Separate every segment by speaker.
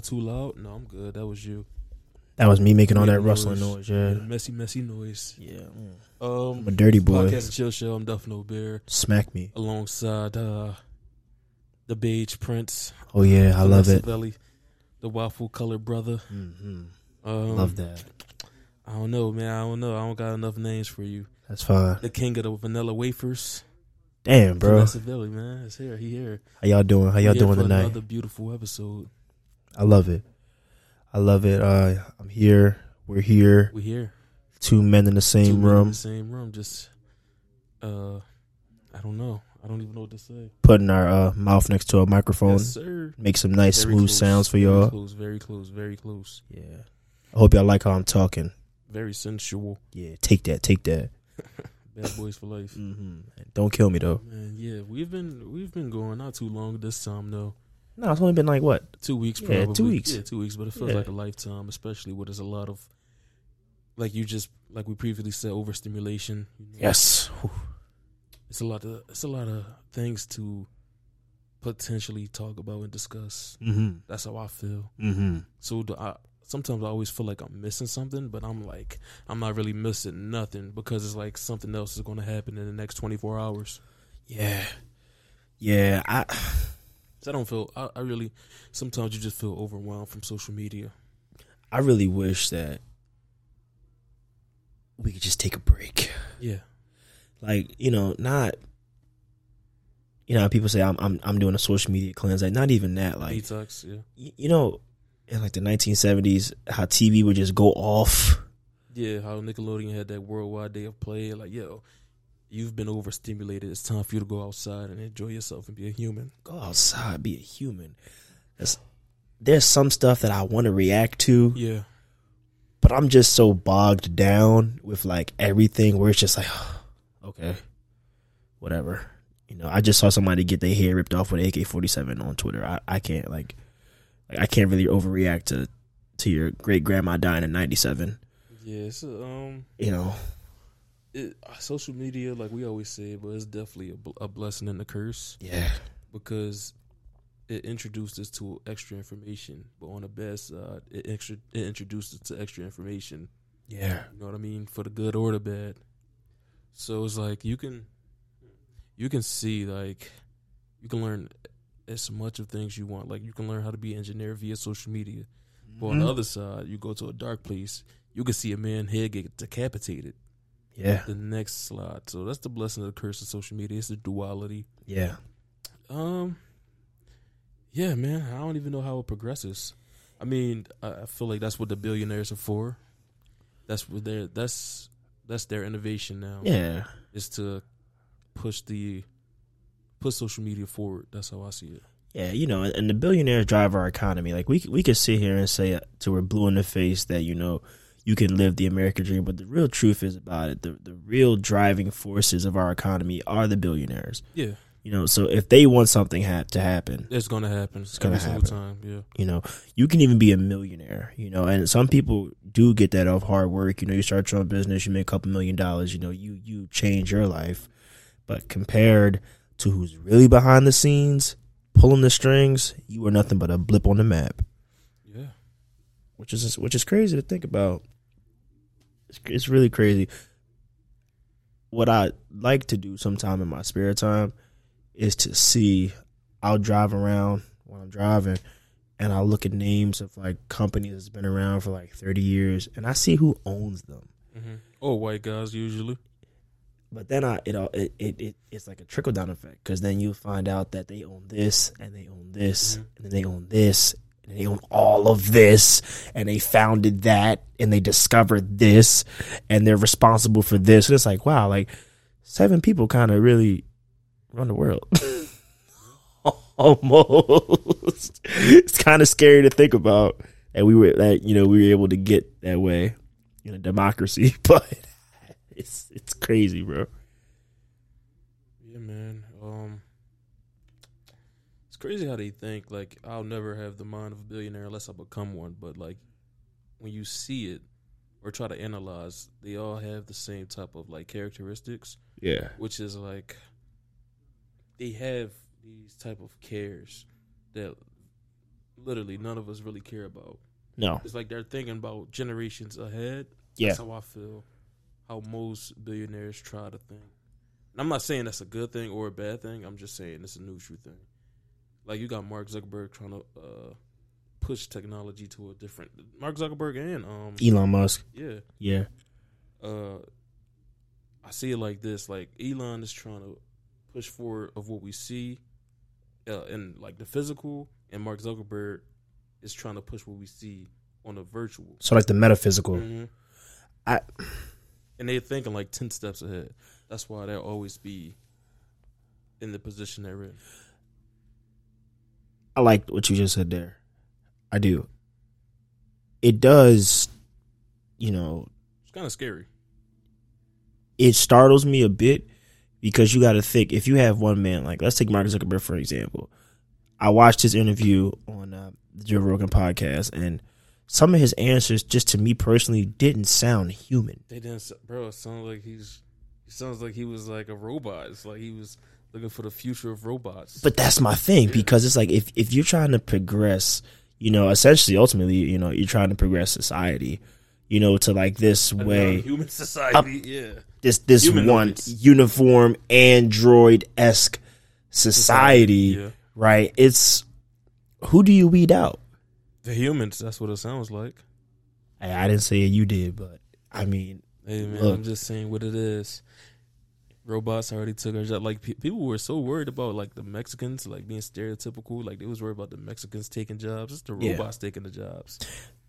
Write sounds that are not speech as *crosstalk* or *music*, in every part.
Speaker 1: started. Am I too loud? No, I'm good. That was you.
Speaker 2: That was me making all that
Speaker 1: Making
Speaker 2: rustling noise. Yeah,
Speaker 1: Messy, messy noise.
Speaker 2: yeah. mm.
Speaker 1: Um,
Speaker 2: I'm a dirty boy.
Speaker 1: Podcast and Chill Show. I'm Duff No Bear
Speaker 2: Smack me.
Speaker 1: alongside uh, the Beige Prince.
Speaker 2: Oh yeah, I love it.
Speaker 1: Belly, the waffle colored brother.
Speaker 2: hmm
Speaker 1: Um,
Speaker 2: love that.
Speaker 1: I don't know, man. I don't know. I don't got enough names for you.
Speaker 2: That's fine.
Speaker 1: The king of the vanilla wafers.
Speaker 2: Damn, bro.
Speaker 1: Vanessa Belly, man. It's here. He here.
Speaker 2: How y'all doing? How y'all
Speaker 1: here
Speaker 2: doing
Speaker 1: for
Speaker 2: tonight?
Speaker 1: Another beautiful episode.
Speaker 2: I love it. I love it. Uh, I'm here. We're here.
Speaker 1: We're here.
Speaker 2: Two men in the same
Speaker 1: Two
Speaker 2: room,
Speaker 1: the same room. Just, uh, I don't know. I don't even know what to say.
Speaker 2: putting our uh, mouth next to a microphone.
Speaker 1: Yes, sir.
Speaker 2: Make some nice,
Speaker 1: Very
Speaker 2: smooth
Speaker 1: close,
Speaker 2: sounds for
Speaker 1: very
Speaker 2: y'all.
Speaker 1: Close, very close, very close.
Speaker 2: Yeah. I hope y'all like how I'm talking.
Speaker 1: Very sensual.
Speaker 2: Yeah. Take that. Take that. *laughs*
Speaker 1: Bad boys for life.
Speaker 2: Mm-hmm. Don't kill me though.
Speaker 1: Man, yeah, we've been we've been going not too long this time though.
Speaker 2: No, it's only been like what?
Speaker 1: Two weeks,
Speaker 2: Yeah,
Speaker 1: probably.
Speaker 2: two weeks.
Speaker 1: Yeah, two weeks, but it feels
Speaker 2: Yeah.
Speaker 1: like a lifetime, especially with there's a lot of, like you just like we previously said, overstimulation. you know.
Speaker 2: Yes.
Speaker 1: it's a lot of it's a lot of things to potentially talk about and discuss.
Speaker 2: Mm-hmm.
Speaker 1: That's how I feel.
Speaker 2: Mm-hmm.
Speaker 1: So I, sometimes I always feel like I'm missing something, but I'm like I'm not really missing nothing because it's like something else is going to happen in the next 24 hours.
Speaker 2: Yeah. Yeah. I.
Speaker 1: So I don't feel. I, I really sometimes you just feel overwhelmed from social media.
Speaker 2: I really wish that we could just take a break.
Speaker 1: Yeah,
Speaker 2: Like, you know, not you know, how people say I'm I'm I'm doing a social media cleanse. Like not even that. Like
Speaker 1: detox. Yeah,
Speaker 2: y- you know, in like the 1970s, how TV would just go off.
Speaker 1: yeah. How Nickelodeon had that worldwide day of play. Like, yo, you've been overstimulated. It's time for you to go outside and enjoy yourself and be a human.
Speaker 2: Go outside, be a human. That's, there's some stuff that I want to react to,
Speaker 1: Yeah,
Speaker 2: but I'm just so bogged down with like everything where it's just like, *sighs* okay, whatever. You know, I just saw somebody get their hair ripped off with AK forty seven on Twitter. I, I can't like, I can't really overreact to to your great grandma dying in ninety seven.
Speaker 1: yeah. It's um,
Speaker 2: You know,
Speaker 1: it, uh, social media, like we always say, but it's definitely a, bl- a blessing and a curse
Speaker 2: yeah,
Speaker 1: because it introduced us to extra information. But on the best side, it extra it introduced us to extra information.
Speaker 2: yeah,
Speaker 1: You know what I mean? For the good or the bad. So it's like you can you can see like you can learn as much of things you want. Like you can learn how to be an engineer via social media. But on the mm-hmm. other side, you go to a dark place, you can see a man head get decapitated.
Speaker 2: Yeah,
Speaker 1: The next slide. So that's the blessing of the curse of social media. It's the duality.
Speaker 2: yeah.
Speaker 1: Um Yeah, man. I don't even know how it progresses. I mean, I feel like that's what the billionaires are for. That's what their that's that's their innovation now.
Speaker 2: Yeah,
Speaker 1: Is to push the push social media forward. That's how I see it.
Speaker 2: Yeah, you know, and the billionaires drive our economy. Like we we could sit here and say to we're blue in the face that you know you can live the American dream, but the real truth is about it. The the real driving forces of our economy are the billionaires.
Speaker 1: Yeah,
Speaker 2: You know, so if they want something ha- to happen,
Speaker 1: it's gonna happen. It's
Speaker 2: gonna
Speaker 1: every single time. Yeah,
Speaker 2: you know, you can even be a millionaire. You know, and some people do get that off hard work. You know, you start your own business, you make a couple million dollars. You know, you you change your life, but compared to who's really behind the scenes, pulling the strings, you are nothing but a blip on the map. Which is which is crazy to think about. It's, it's really crazy. What I like to do sometime in my spare time is to see. I'll drive around when I'm driving, and I'll look at names of like companies that's been around for like 30 years, and I see who owns them.
Speaker 1: hmm Or white guys usually.
Speaker 2: But then I it all it, it, it it's like a trickle down effect because then you find out that they own this and they own this
Speaker 1: Mhm.
Speaker 2: and then they own this and they own all of this and they founded that and they discovered this and they're responsible for this. And it's like wow, like seven people kind of really run the world. *laughs* Almost, it's kind of scary to think about that we were that you know we were able to get that way in a democracy, *laughs* but it's it's crazy, bro.
Speaker 1: Yeah, man. Um, crazy how they think. Like, I'll never have the mind of a billionaire unless I become one. But like, when you see it or try to analyze, they all have the same type of like characteristics,
Speaker 2: Yeah,
Speaker 1: which is like they have these type of cares that literally none of us really care about.
Speaker 2: No.
Speaker 1: It's like they're thinking about generations ahead.
Speaker 2: Yeah.
Speaker 1: That's how I feel. How most billionaires try to think. And I'm not saying that's a good thing or a bad thing. I'm just saying it's a neutral thing. Like you got Mark Zuckerberg trying to uh, push technology to a different Mark Zuckerberg and um
Speaker 2: Elon Musk.
Speaker 1: yeah
Speaker 2: Yeah.
Speaker 1: uh I see it like this like Elon is trying to push forward of what we see uh, in like the physical and Mark Zuckerberg is trying to push what we see on the virtual.
Speaker 2: So like the metaphysical.
Speaker 1: Mhm.
Speaker 2: I
Speaker 1: And they're thinking like 10 steps ahead. That's why they'll always be in the position they're in.
Speaker 2: I like what you just said there. I do. It does, you know,
Speaker 1: It's kind of scary.
Speaker 2: it startles me a bit because you got to think if you have one man like let's take Mark Zuckerberg for example. I watched his interview on uh, the Joe Rogan podcast, and some of his answers, just to me personally, didn't sound human.
Speaker 1: They didn't, bro. It sounds like he's. He sounds like he was like a robot. It's like he was looking for the future of robots.
Speaker 2: But that's my thing because it's like if if you're trying to progress, you know, essentially, ultimately, you know, you're trying to progress society, you know, to like this way,
Speaker 1: human society, yeah.
Speaker 2: this this one
Speaker 1: Humanoids.
Speaker 2: uniform android esque society,
Speaker 1: Yeah.
Speaker 2: right? It's who do you weed out?
Speaker 1: The humans. That's what it sounds like.
Speaker 2: I, I didn't say you did, but I mean,
Speaker 1: Hey man,
Speaker 2: Look.
Speaker 1: I'm just saying what it is. Robots already took our job. Like pe- people were so worried about like the Mexicans, like being stereotypical. Like they was worried about the Mexicans taking jobs. It's the
Speaker 2: Yeah.
Speaker 1: robots taking the jobs.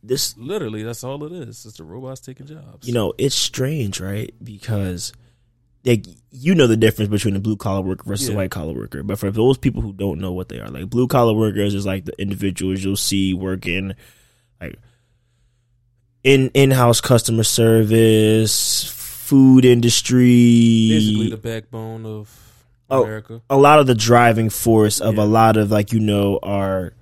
Speaker 2: this
Speaker 1: Literally, that's all it is. It's the robots taking jobs.
Speaker 2: you know, it's strange, right? Because like you know the difference between a blue collar worker versus a white collar worker. But for those people who don't know what they are, like blue collar workers is like the individuals you'll see working like in in house customer service, food industry,
Speaker 1: basically the backbone of
Speaker 2: Oh.
Speaker 1: America.
Speaker 2: a lot of the driving force of
Speaker 1: Yeah.
Speaker 2: a lot of like you know our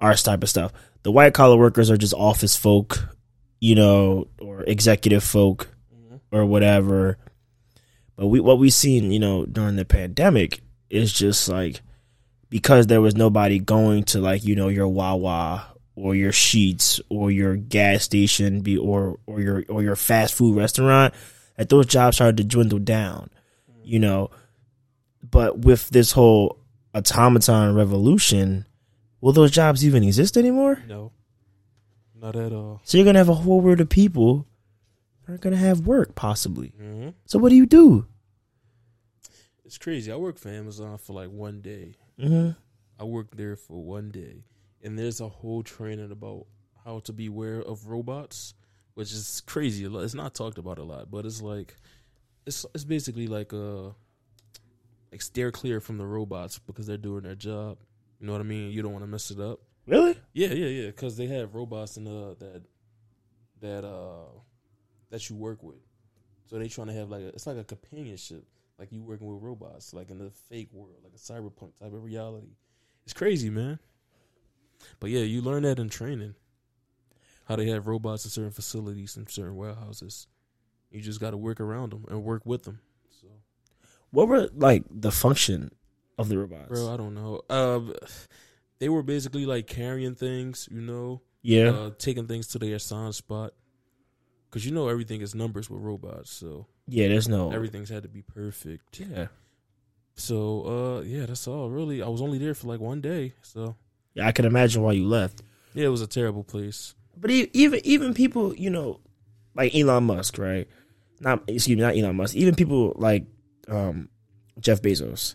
Speaker 2: our type of stuff. The white collar workers are just office folk, you know, or executive folk
Speaker 1: Mhm.
Speaker 2: or whatever. But we what we've seen, you know, during the pandemic is just like because there was nobody going to like, you know, your Wawa or your Sheetz or your gas station be or or your or your fast food restaurant, that those jobs started to dwindle down. You know. But with this whole automaton revolution, will those jobs even exist anymore?
Speaker 1: No, not at all.
Speaker 2: So you're gonna have a whole world of people aren't gonna have work possibly.
Speaker 1: hmm
Speaker 2: So what do you do?
Speaker 1: It's crazy. I worked for Amazon for like one day.
Speaker 2: Mm-hmm.
Speaker 1: I worked there for one day, and there's a whole training about how to be aware of robots, which is crazy. It's not talked about a lot, but it's like it's it's basically like a like steer clear from the robots because they're doing their job. You know what I mean? You don't want to mess it up.
Speaker 2: Really?
Speaker 1: Yeah, yeah, yeah. Because they have robots in the that that uh that you work with. So they trying to have like a, it's like a companionship, like you working with robots, like in the fake world, like a cyberpunk type of reality. It's crazy, man. But yeah, you learn that in training. How they have robots in certain facilities and certain warehouses. You just got to work around them and work with them. So,
Speaker 2: What were like the function of the robots?
Speaker 1: bro, I don't know. Um, they were basically like carrying things, you know,
Speaker 2: yeah.
Speaker 1: uh, taking things to their assigned spot. Cause you know everything is numbers with robots, so
Speaker 2: yeah, there's no
Speaker 1: everything's had to be perfect.
Speaker 2: Yeah.
Speaker 1: So, uh, yeah, that's all. Really, I was only there for like one day, so
Speaker 2: Yeah, I can imagine why you left.
Speaker 1: yeah, it was a terrible place.
Speaker 2: But even even people, you know, like Elon Musk, right? Not excuse me, not Elon Musk. Even people like um, Jeff Bezos.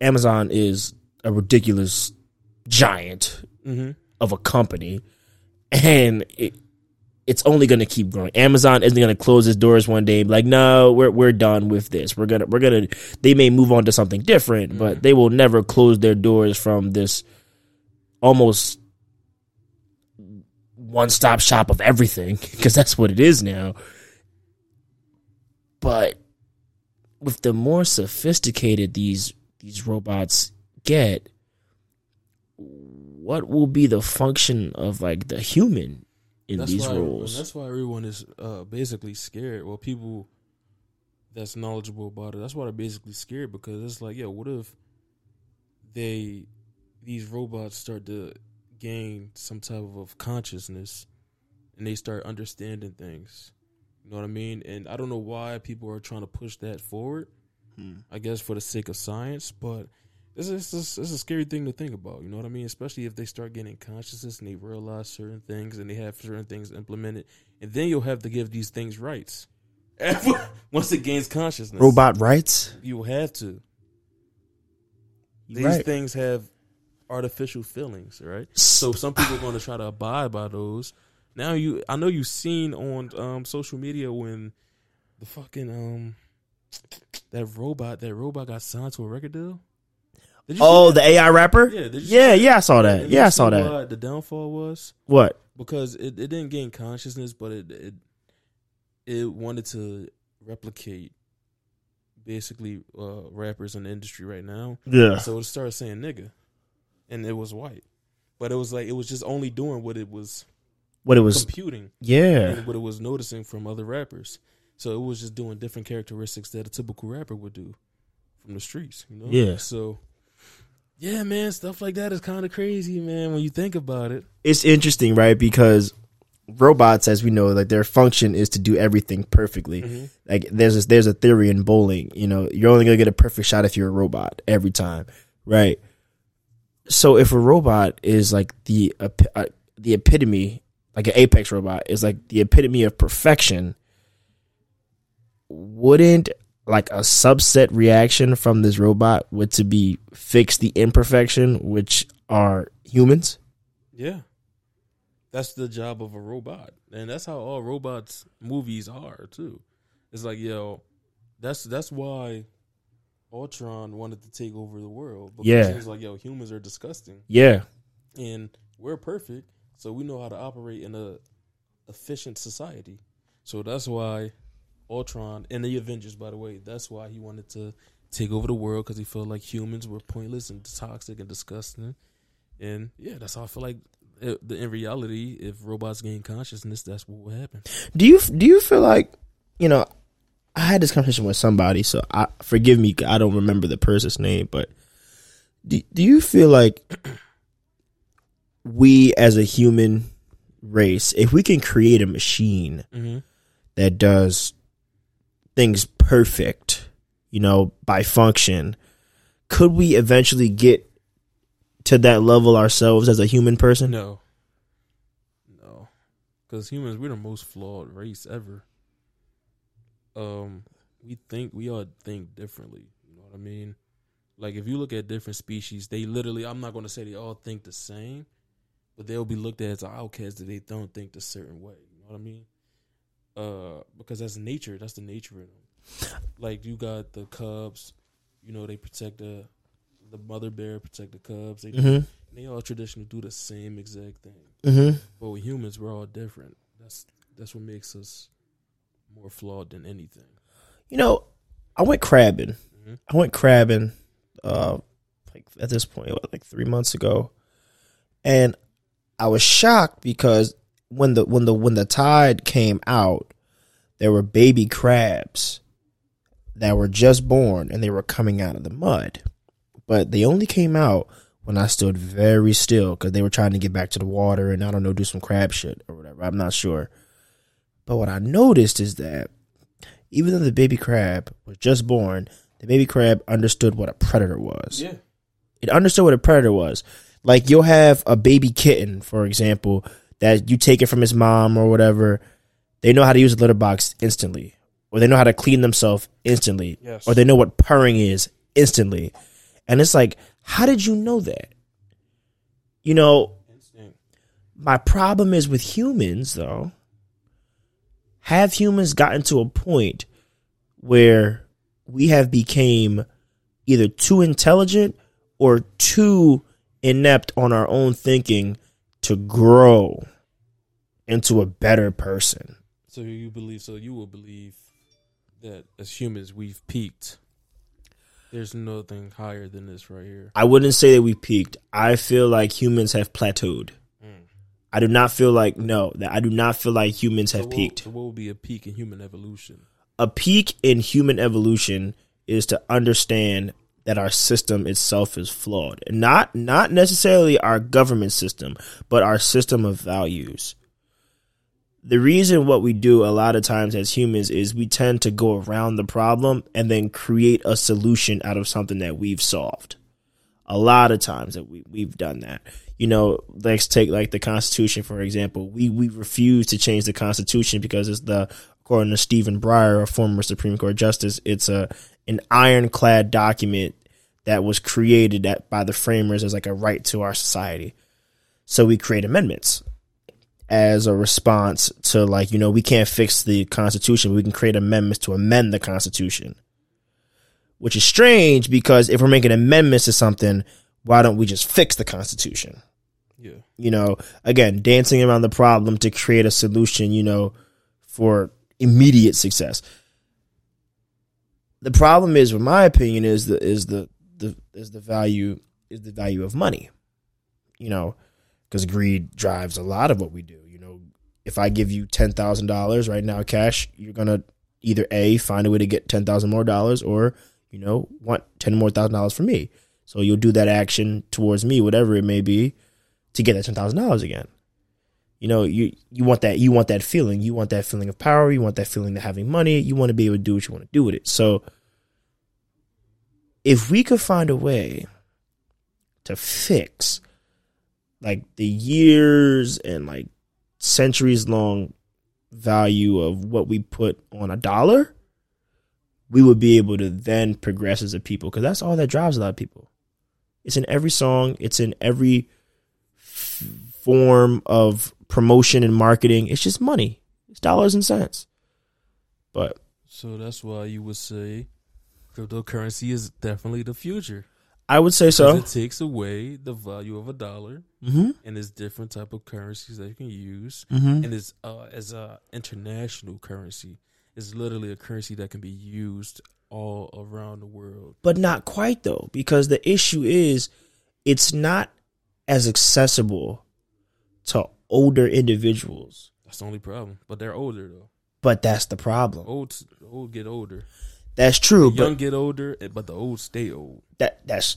Speaker 2: Amazon is a ridiculous giant
Speaker 1: Mm-hmm.
Speaker 2: of a company, and it, it's only going to keep growing. Amazon isn't going to close its doors one day. and be Like, no, we're we're done with this. We're gonna we're gonna. They may move on to something different, but they will never close their doors from this almost one stop shop of everything *laughs* because that's what it is now. But with the more sophisticated these these robots get, what will be the function of like the human in
Speaker 1: That's
Speaker 2: these
Speaker 1: why,
Speaker 2: roles?
Speaker 1: That's why everyone is uh, basically scared. Well, people that's knowledgeable about it. That's why they're basically scared because it's like, yeah, what if they these robots start to gain some type of consciousness and they start understanding things. You know what I mean? And I don't know why people are trying to push that forward.
Speaker 2: Hmm.
Speaker 1: I guess for the sake of science, but this is this is a scary thing to think about. You know what I mean? Especially if they start getting consciousness and they realize certain things and they have certain things implemented, and then you'll have to give these things rights. *laughs* Once it gains consciousness,
Speaker 2: Robot rights.
Speaker 1: you will have to. These
Speaker 2: right.
Speaker 1: things have artificial feelings, right? So some people are going to try to abide by those. Now you, I know you've seen on um, social media when the fucking um that robot that robot got signed to a record deal.
Speaker 2: Oh, the AI rapper.
Speaker 1: yeah, did you see
Speaker 2: Yeah, yeah, I saw that. Yeah, I saw that.
Speaker 1: What the downfall was
Speaker 2: What?
Speaker 1: because it, it didn't gain consciousness, but it it it wanted to replicate basically uh, rappers in the industry right now.
Speaker 2: Yeah.
Speaker 1: So it started saying nigga, and it was white, but it was like it was just only doing what it was
Speaker 2: What it was?
Speaker 1: computing
Speaker 2: Yeah.
Speaker 1: what it was noticing from other rappers. So it was just doing different characteristics that a typical rapper would do from the streets. You know?
Speaker 2: Yeah.
Speaker 1: So yeah, man, stuff like that is kind of crazy, man. When you think about it.
Speaker 2: It's interesting, right? Because robots, as we know, like their function is to do everything perfectly. Mm-hmm. Like there's this, there's a theory in bowling. You know, you're only gonna get a perfect shot if you're a robot every time, right? So if a robot is like the uh, the epitome, like an apex robot is like the epitome of perfection, wouldn't like a subset reaction from this robot would to be fix the imperfection, which are humans?
Speaker 1: Yeah. That's the job of a robot. And that's how all robots movies are too. It's like, yo, that's that's why Ultron wanted to take over the world. Because
Speaker 2: Yeah.
Speaker 1: he was like, yo, humans are disgusting.
Speaker 2: Yeah.
Speaker 1: And we're perfect, so we know how to operate in a efficient society. So that's why Ultron and the Avengers, by the way, that's why he wanted to take over the world because he felt like humans were pointless and toxic and disgusting. And yeah, that's how I feel like uh, in reality, if robots gain consciousness, that's what will happen.
Speaker 2: Do you do you feel like you know? I had this conversation with somebody, so I forgive me. I don't remember the person's name, but do do you feel like we as a human race, if we can create a machine
Speaker 1: Mm-hmm.
Speaker 2: that does things perfect, you know, by function, could we eventually get to that level ourselves as a human person?
Speaker 1: No, no, because humans we're the most flawed race ever. Um, we think we all think differently. You know what I mean? Like if you look at different species, they literally I'm not going to say they all think the same, but they'll be looked at as outcasts that they don't think the certain way. You know what I mean? Uh, because that's nature. That's the nature in them. Like you got the cubs, you know they protect the the mother bear, protect the cubs. They
Speaker 2: Mm-hmm.
Speaker 1: they all traditionally do the same exact thing.
Speaker 2: Mm-hmm.
Speaker 1: But with humans, we're all different. That's that's what makes us more flawed than anything.
Speaker 2: You know, I went crabbing.
Speaker 1: Mhm.
Speaker 2: I went crabbing, uh, like at this point, what, like three months ago, and I was shocked because when the when the when the tide came out, there were baby crabs that were just born and they were coming out of the mud, but they only came out when I stood very still because they were trying to get back to the water and I don't know do some crab shit or whatever. I'm not sure. But what I noticed is that even though the baby crab was just born, the baby crab understood what a predator was.
Speaker 1: Yeah.
Speaker 2: It understood what a predator was. Like you'll have a baby kitten, for example, that you take it from his mom or whatever. They know how to use a litter box instantly, or they know how to clean themselves instantly,
Speaker 1: Yes.
Speaker 2: or they know what purring is instantly. And it's like, how did you know that? You know,
Speaker 1: Instinct.
Speaker 2: my problem is with humans, though. Have humans gotten to a point where we have became either too intelligent or too inept on our own thinking to grow into a better person?
Speaker 1: So you believe? So you will believe that as humans we've peaked. There's nothing higher than this right here.
Speaker 2: I wouldn't say that we peaked. I feel like humans have plateaued. I do not feel like no, that I do not feel like humans have
Speaker 1: so what,
Speaker 2: peaked.
Speaker 1: So what would be a peak in human evolution?
Speaker 2: a peak in human evolution is to understand that our system itself is flawed. And not not necessarily our government system, but our system of values. The reason what we do a lot of times as humans is we tend to go around the problem and then create a solution out of something that we've solved. A lot of times that we, we've done that. You know, let's take like the Constitution, for example. We, we refuse to change the Constitution because it's the, according to Stephen Breyer, a former Supreme Court justice, it's a, an ironclad document that was created at, by the framers as like a right to our society. So we create amendments as a response to like, you know, we can't fix the Constitution, we can create amendments to amend the Constitution. Which is strange because if we're making amendments to something, why don't we just fix the Constitution?
Speaker 1: Yeah.
Speaker 2: You know, again, dancing around the problem to create a solution, you know, for immediate success. The problem is, in my opinion, is the is the the is the value is the value of money. You know, because greed drives a lot of what we do. You know, if I give you ten thousand dollars right now cash, you're gonna either a find a way to get ten thousand more dollars, or you know want ten more thousand dollars from me. So you'll do that action towards me, whatever it may be, to get that ten thousand dollars again. You know, you you want that you want that feeling. You want that feeling of power. You want that feeling of having money. You want to be able to do what you want to do with it. So if we could find a way to fix like the years and like centuries long value of what we put on a dollar, we would be able to then progress as a people because that's all that drives a lot of people. It's in every song, it's in every form of promotion and marketing. It's just money, it's dollars and cents. But
Speaker 1: So that's why you would say cryptocurrency is definitely the future.
Speaker 2: I would say so.
Speaker 1: It takes away the value of a dollar,
Speaker 2: Mm-hmm.
Speaker 1: and there's different type of currencies that you can use,
Speaker 2: Mm-hmm.
Speaker 1: and it's uh, as a international currency. It's literally a currency that can be used all around the world.
Speaker 2: but not quite though because the issue is it's not as accessible to older individuals
Speaker 1: That's the only problem. But they're older though.
Speaker 2: but that's the problem
Speaker 1: Old old get older.
Speaker 2: that's true
Speaker 1: The young get older, eh, but the old stay old.
Speaker 2: that that's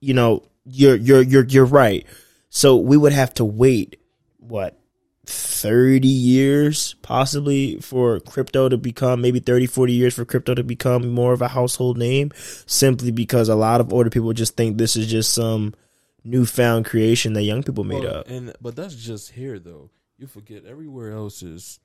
Speaker 2: you know you're you're you're you're right so we would have to wait what 30 years possibly for crypto to become maybe 30 40 years for crypto to become more of a household name simply because a lot of older people just think this is just some newfound creation that young people made
Speaker 1: Well,
Speaker 2: up
Speaker 1: And but that's just here though. You forget everywhere else is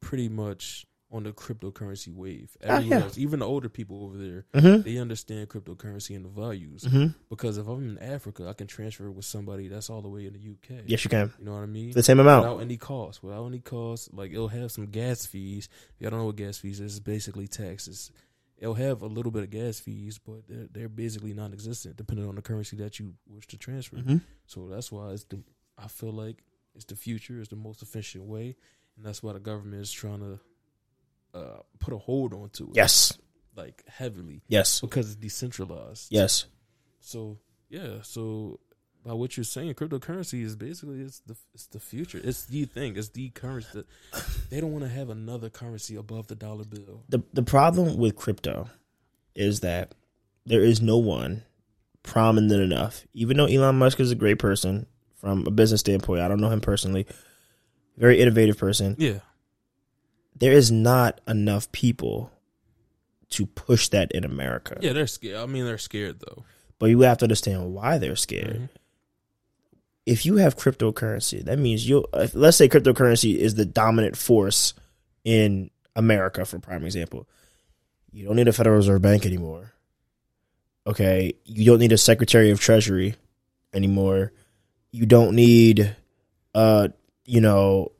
Speaker 1: pretty much on the cryptocurrency wave.
Speaker 2: Ah, yeah.
Speaker 1: else, even the older people over there,
Speaker 2: mm-hmm.
Speaker 1: they understand cryptocurrency and the values.
Speaker 2: Mm-hmm.
Speaker 1: Because if I'm in Africa, I can transfer with somebody that's all the way in the UK.
Speaker 2: yes you can
Speaker 1: You know what I mean?
Speaker 2: the same amount
Speaker 1: Without any cost. Without any cost. Like it'll have some gas fees. If y'all don't know what gas fees is, it's basically taxes. It'll have a little bit of gas fees, but they're, they're basically non existent depending on the currency that you wish to transfer.
Speaker 2: mm-hmm.
Speaker 1: So that's why it's the I feel like it's the future, it's the most efficient way, and that's why the government is trying to uh, put a hold onto it.
Speaker 2: yes
Speaker 1: like heavily
Speaker 2: yes
Speaker 1: because it's decentralized.
Speaker 2: yes
Speaker 1: So yeah, so by what you're saying, cryptocurrency is basically it's the it's the future. It's the thing. It's the currency. That, they don't want to have another currency above the dollar bill.
Speaker 2: the the problem with crypto is that there is no one prominent enough. Even though Elon Musk is a great person from a business standpoint, I don't know him personally. Very innovative person.
Speaker 1: Yeah,
Speaker 2: There is not enough people to push that in America.
Speaker 1: yeah, they're scared. I mean, they're scared though.
Speaker 2: But you have to understand why they're scared.
Speaker 1: Mhm.
Speaker 2: If you have cryptocurrency, that means. Uh, let's say cryptocurrency is the dominant force in America, for prime example. You don't need a Federal Reserve Bank anymore. Okay, you don't need a Secretary of Treasury anymore. You don't need, uh, you know,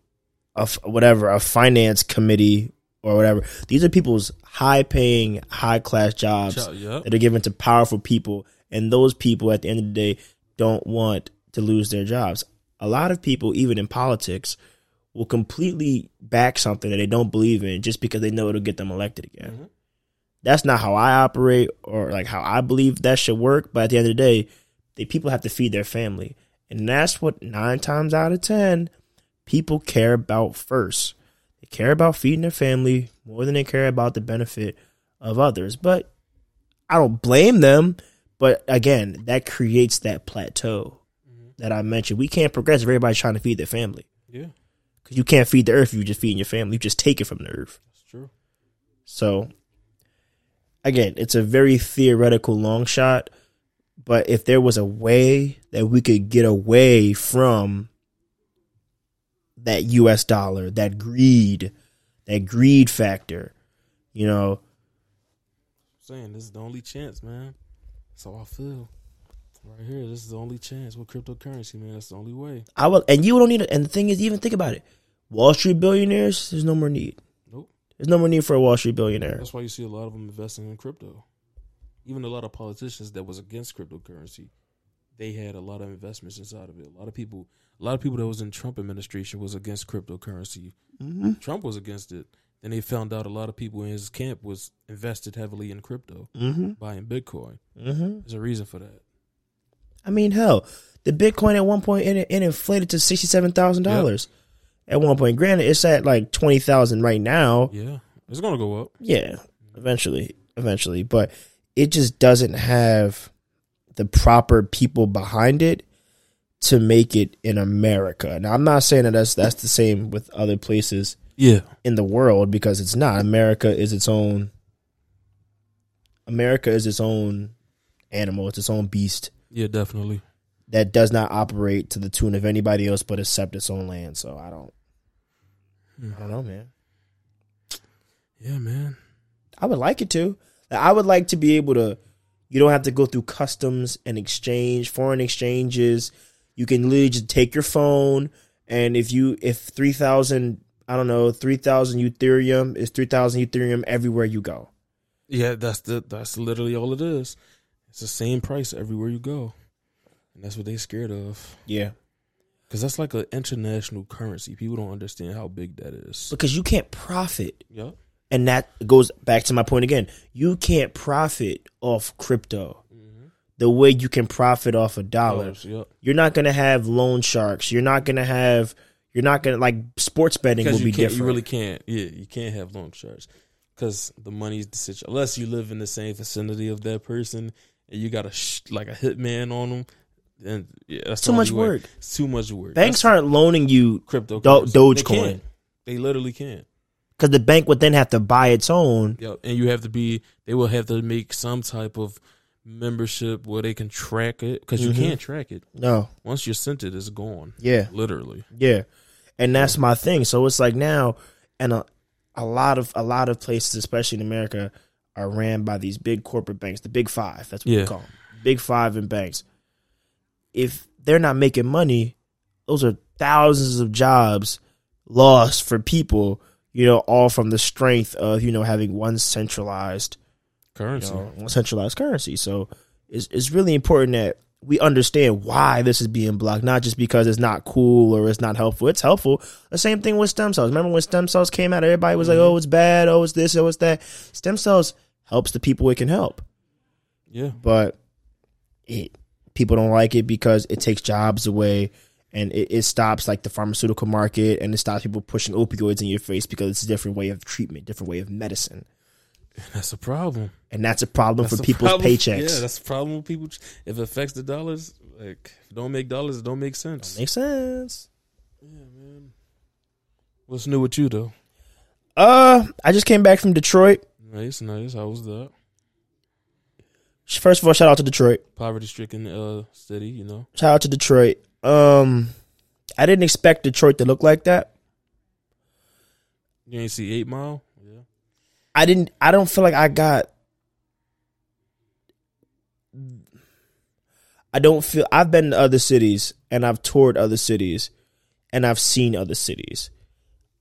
Speaker 2: a f- whatever a finance committee or whatever. These are people's high-paying, high-class jobs
Speaker 1: yeah.
Speaker 2: that are given to powerful people, and those people at the end of the day don't want to lose their jobs. A lot of people, even in politics, will completely back something that they don't believe in just because they know it'll get them elected again.
Speaker 1: Mhm.
Speaker 2: That's not how I operate or like how I believe that should work. But at the end of the day, the people have to feed their family, and that's what nine times out of ten people care about first. They care about feeding their family more than they care about the benefit of others. But I don't blame them, but again, that creates that plateau that I mentioned. We can't progress if everybody's trying to feed their family.
Speaker 1: Yeah,
Speaker 2: Because you can't feed the earth if you're just feeding your family. You just take it from the earth.
Speaker 1: that's true.
Speaker 2: So, again, it's a very theoretical long shot. But if there was a way that we could get away from that US dollar, that greed, that greed factor, you know,
Speaker 1: I'm saying this is the only chance, man. That's how I feel. Right here, this is the only chance with cryptocurrency, man. That's the only way.
Speaker 2: I will, and you don't need it. And the thing is, even think about it Wall Street billionaires, there's no more need.
Speaker 1: Nope.
Speaker 2: There's no more need for a Wall Street billionaire.
Speaker 1: That's why you see a lot of them investing in crypto. Even a lot of politicians that was against cryptocurrency, they had a lot of investments inside of it. A lot of people, a lot of people that was in Trump administration was against cryptocurrency.
Speaker 2: Mm-hmm.
Speaker 1: Trump was against it. Then they found out a lot of people in his camp was invested heavily in crypto,
Speaker 2: Mm-hmm.
Speaker 1: buying Bitcoin.
Speaker 2: Mm-hmm.
Speaker 1: There's a reason for that.
Speaker 2: I mean, hell, the Bitcoin at one point it, it inflated to sixty seven thousand dollars. At one point, granted, it's at like twenty thousand right now.
Speaker 1: Yeah, it's gonna go up.
Speaker 2: Yeah, eventually, eventually, but it just doesn't have the proper people behind it to make it in America. Now, I'm not saying that that's that's the same with other places
Speaker 1: Yeah,
Speaker 2: in the world because it's not. America is its own. America is its own animal. It's its own beast
Speaker 1: yeah, definitely.
Speaker 2: that does not operate to the tune of anybody else but except its own land. So I don't. I don't know, man.
Speaker 1: Yeah, man.
Speaker 2: I would like it to. I would like to be able to. You don't have to go through customs and exchange, foreign exchanges. You can literally just take your phone, and if you if three thousand, I don't know, three thousand Ethereum is three thousand Ethereum everywhere you go.
Speaker 1: Yeah, that's the that's literally all it is. It's the same price everywhere you go, and that's what they're scared of.
Speaker 2: Yeah,
Speaker 1: Because that's like an international currency. People don't understand how big that is.
Speaker 2: because you can't profit,
Speaker 1: Yep.
Speaker 2: and that goes back to my point again. You can't profit off crypto mm-hmm. the way you can profit off a dollar.
Speaker 1: Dollars, Yep.
Speaker 2: you're not gonna have loan sharks. You're not gonna have. You're not gonna like sports betting
Speaker 1: Because
Speaker 2: will be different.
Speaker 1: you really can't. Yeah, you can't have loan sharks because the money's the situation. Unless you live in the same vicinity of that person and you got a sh- like a hitman on them, And yeah, that's
Speaker 2: too much work.
Speaker 1: It's too much work.
Speaker 2: Banks
Speaker 1: That's
Speaker 2: aren't loaning you
Speaker 1: crypto.
Speaker 2: Do- Dogecoin.
Speaker 1: They, they literally can't.
Speaker 2: because the bank would then have to buy its own.
Speaker 1: Yep. And you have to be. They will have to make some type of membership where they can track it because
Speaker 2: Mhm.
Speaker 1: you can't track it
Speaker 2: No,
Speaker 1: once you're sent it. It's gone.
Speaker 2: yeah,
Speaker 1: Literally.
Speaker 2: yeah, and that's my thing. So it's like now, and a, a lot of a lot of places, especially in America, are ran by these big corporate banks, the big five. That's what
Speaker 1: Yeah.
Speaker 2: we call them, big five and banks. If they're not making money, those are thousands of jobs lost for people. You know, all from the strength of you know having one centralized you
Speaker 1: Currency.
Speaker 2: know, one centralized currency. So it's it's really important that we understand why this is being blocked, not just because it's not cool or it's not helpful. It's helpful. The same thing with stem cells. Remember when stem cells came out, everybody was like, mm-hmm. "Oh, it's bad. Oh, it's this. Oh, it's that." Stem cells helps the people it can help,
Speaker 1: Yeah.
Speaker 2: but it people don't like it because it takes jobs away. And it, it stops like the pharmaceutical market, and it stops people pushing opioids in your face because it's a different way of treatment, different way of medicine,
Speaker 1: That's a problem.
Speaker 2: and that's a problem
Speaker 1: That's
Speaker 2: for
Speaker 1: a
Speaker 2: people's
Speaker 1: problem.
Speaker 2: paychecks.
Speaker 1: Yeah, that's a problem with people. If it affects the dollars, like if it don't make dollars, it don't make sense.
Speaker 2: Make sense.
Speaker 1: Yeah, man. What's new with you though?
Speaker 2: Uh, I just came back from Detroit.
Speaker 1: Nice, nice. How was that?
Speaker 2: First of all, shout out to Detroit.
Speaker 1: Poverty stricken uh city, you know.
Speaker 2: Shout out to Detroit. Um, I didn't expect Detroit to look like that.
Speaker 1: You ain't see Eight Mile? Yeah.
Speaker 2: I didn't. I don't feel like I got. I don't feel. I've been to other cities and I've toured other cities, and I've seen other cities.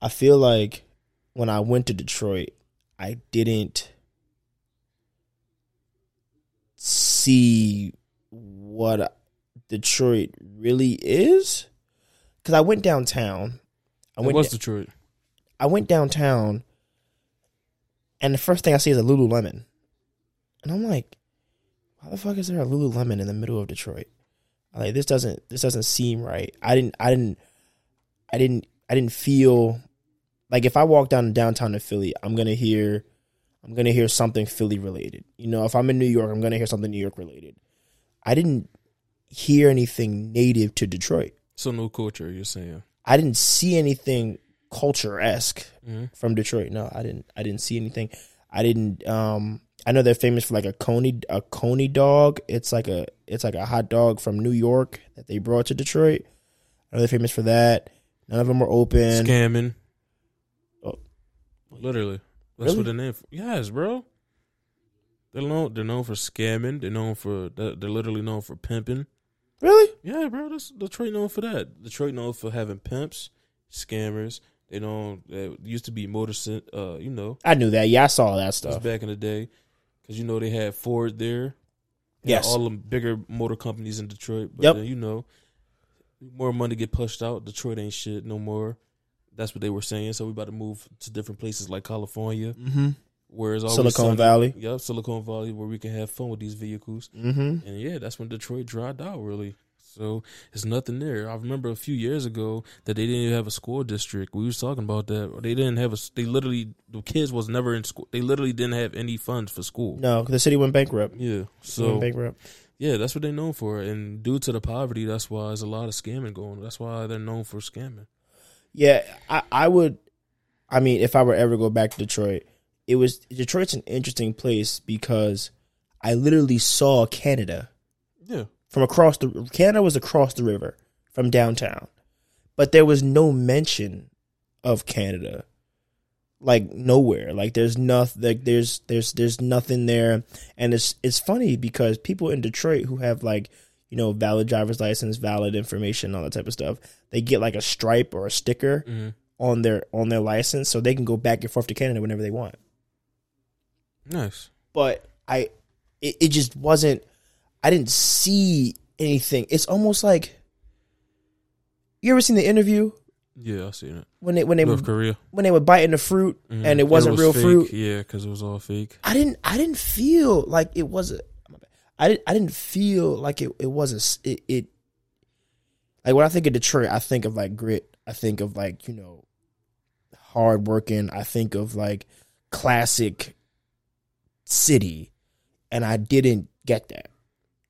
Speaker 2: I feel like when I went to Detroit, I didn't see what Detroit really is. Because I went downtown. I
Speaker 1: It
Speaker 2: went.
Speaker 1: was Detroit.
Speaker 2: I went downtown, and the first thing I see is a Lululemon, and I'm like, "Why the fuck is there a Lululemon in the middle of Detroit? Like this doesn't this doesn't seem right." I didn't I didn't I didn't I didn't feel like if I walk down downtown to Philly, I'm gonna hear I'm gonna hear something Philly related. You know, if I'm in New York, I'm gonna hear something New York related. I didn't hear anything native to Detroit.
Speaker 1: So no culture, you're saying?
Speaker 2: I didn't see anything culture esque
Speaker 1: hmm
Speaker 2: from Detroit. No, I didn't. I didn't see anything. I didn't. Um, I know they're famous for like a coney a coney dog. It's like a it's like a hot dog from New York that they brought to Detroit. I know they're famous for that. None of them are open.
Speaker 1: Scamming. Literally. That's
Speaker 2: Really?
Speaker 1: what the name. For. Yes, bro. They're known. They're known for scamming. They're known for. They're, they're literally known for pimping.
Speaker 2: Really?
Speaker 1: Yeah, bro. That's Detroit known for that. Detroit known for having pimps, scammers. They know that used to be motor. Uh, you know,
Speaker 2: I knew that. Yeah, I saw that stuff.
Speaker 1: back in the day, because you know they had Ford there. They
Speaker 2: Yes.
Speaker 1: all the bigger motor companies in Detroit. But
Speaker 2: Yep.
Speaker 1: then, you know, more money get pushed out. Detroit ain't shit no more. That's what they were saying. So we about to move to different places like California,
Speaker 2: Mm-hmm.
Speaker 1: where it's always
Speaker 2: Silicon
Speaker 1: sunny.
Speaker 2: Valley.
Speaker 1: Yep, Silicon Valley, where we can have fun with these vehicles.
Speaker 2: Mm-hmm.
Speaker 1: And yeah, that's when Detroit dried out really. So it's nothing there. I remember a few years ago that they didn't even have a school district. We was talking about that. They didn't have a. They literally the kids was never in school. They literally didn't have any funds for school.
Speaker 2: No, the city went bankrupt.
Speaker 1: Yeah.
Speaker 2: Went
Speaker 1: So
Speaker 2: bankrupt.
Speaker 1: yeah, that's what they're known for. And due to the poverty, that's why there's a lot of scamming going. That's why they're known for scamming.
Speaker 2: Yeah, I, I would. I mean, if I were ever go back to Detroit, it was Detroit's an interesting place because I literally saw Canada
Speaker 1: Yeah.
Speaker 2: from across the Canada was across the river from downtown, but there was no mention of Canada, like nowhere. Like there's nothing. Like there's there's there's nothing there, and it's it's funny because people in Detroit who have like you know valid driver's license, valid information, all that type of stuff, they get like a stripe or a sticker
Speaker 1: hmm
Speaker 2: on their on their license, so they can go back and forth to Canada whenever they want.
Speaker 1: Nice.
Speaker 2: but I it, it just wasn't I didn't see anything. It's almost like you ever seen the interview
Speaker 1: Yeah, I seen it.
Speaker 2: when they when they
Speaker 1: North
Speaker 2: would,
Speaker 1: Korea.
Speaker 2: when they bite in the fruit
Speaker 1: Mhm.
Speaker 2: and it wasn't
Speaker 1: was
Speaker 2: real
Speaker 1: fake.
Speaker 2: fruit.
Speaker 1: Yeah, because it was all fake.
Speaker 2: I didn't I didn't feel like it was a. I didn't I didn't feel like it it was a s- it, it like when I think of Detroit, I think of like grit. I think of like, you know, hard working. I think of like classic city. And I didn't get that.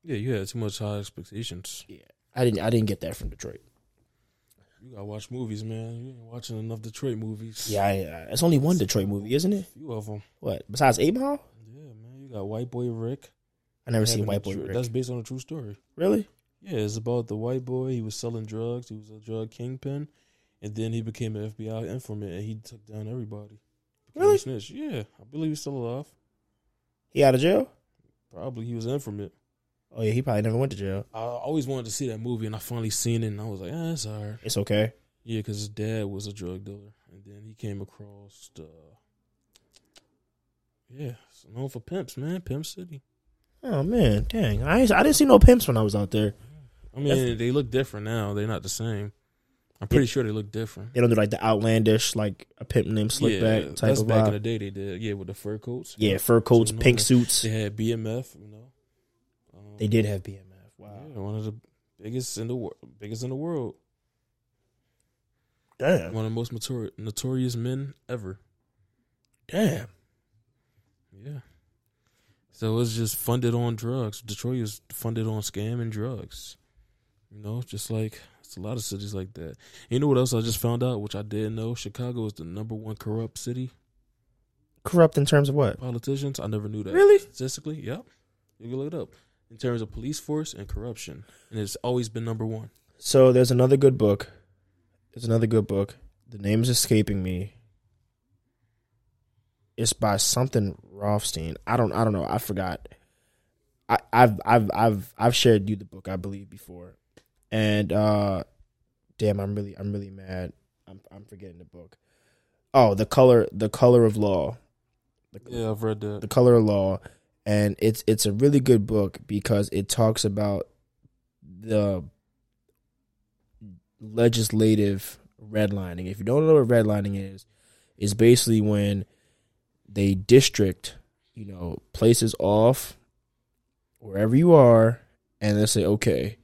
Speaker 1: Yeah, you had too much high expectations.
Speaker 2: Yeah, I didn't I didn't get that from Detroit.
Speaker 1: You gotta watch movies, man. You ain't watching enough Detroit movies.
Speaker 2: Yeah, I, I, it's only one Detroit movie, isn't it?
Speaker 1: A few of them.
Speaker 2: What besides Eight Mile?
Speaker 1: Yeah, man. You got White Boy Rick.
Speaker 2: I never seen
Speaker 1: a
Speaker 2: White Boy
Speaker 1: true-
Speaker 2: Rick.
Speaker 1: That's based on a true story.
Speaker 2: Really?
Speaker 1: Yeah, it's about the white boy. He was selling drugs. He was a drug kingpin, and then he became an FBI informant, and he took down everybody. Became
Speaker 2: Really?
Speaker 1: Snitch. Yeah, I believe he's still alive.
Speaker 2: He out of jail?
Speaker 1: Probably he was an informant.
Speaker 2: Oh yeah, he probably never went to jail.
Speaker 1: I always wanted to see that movie, and I finally seen it, and I was like, ah, it's alright.
Speaker 2: It's okay.
Speaker 1: Yeah, because his dad was a drug dealer, and then he came across the. Yeah, it's known for pimps, man. Pimp City.
Speaker 2: Oh man, dang! I I didn't see no pimps when I was out there.
Speaker 1: I mean, they look different now. They're not the same. I'm pretty sure they look different.
Speaker 2: They don't do like the outlandish, like a pimp named Slickback type
Speaker 1: that's
Speaker 2: of
Speaker 1: back in
Speaker 2: vibe.
Speaker 1: the day. They did, yeah, with the fur coats.
Speaker 2: yeah, fur coats,
Speaker 1: So
Speaker 2: pink
Speaker 1: normal.
Speaker 2: suits.
Speaker 1: They had BMF, you know. Um,
Speaker 2: They did have BMF. Wow,
Speaker 1: Yeah, one of the biggest in the world, biggest in the world.
Speaker 2: damn,
Speaker 1: One of the most notori- notorious men ever.
Speaker 2: damn.
Speaker 1: Yeah. So it's just funded on drugs. Detroit is funded on scam and drugs. You know, just like it's a lot of cities like that. You know what else I just found out, which I didn't know? Chicago is the number one corrupt city.
Speaker 2: Corrupt in terms of what?
Speaker 1: Politicians, I never knew that.
Speaker 2: Really?
Speaker 1: Statistically, yep. You can look it up. In terms of police force and corruption. And it's always been number one.
Speaker 2: So there's another good book. There's another good book. The name is escaping me. It's by something Rothstein. I don't. I don't know. I forgot. I, I've I've I've I've shared you the book I believe before, and uh, damn, I'm really I'm really mad. I'm I'm forgetting the book. Oh, the color the color of law. The,
Speaker 1: Yeah, I've read that.
Speaker 2: the color of law and it's it's a really good book because it talks about the legislative redlining if you don't know what redlining is it's basically when they district you know places off wherever you are and they say okay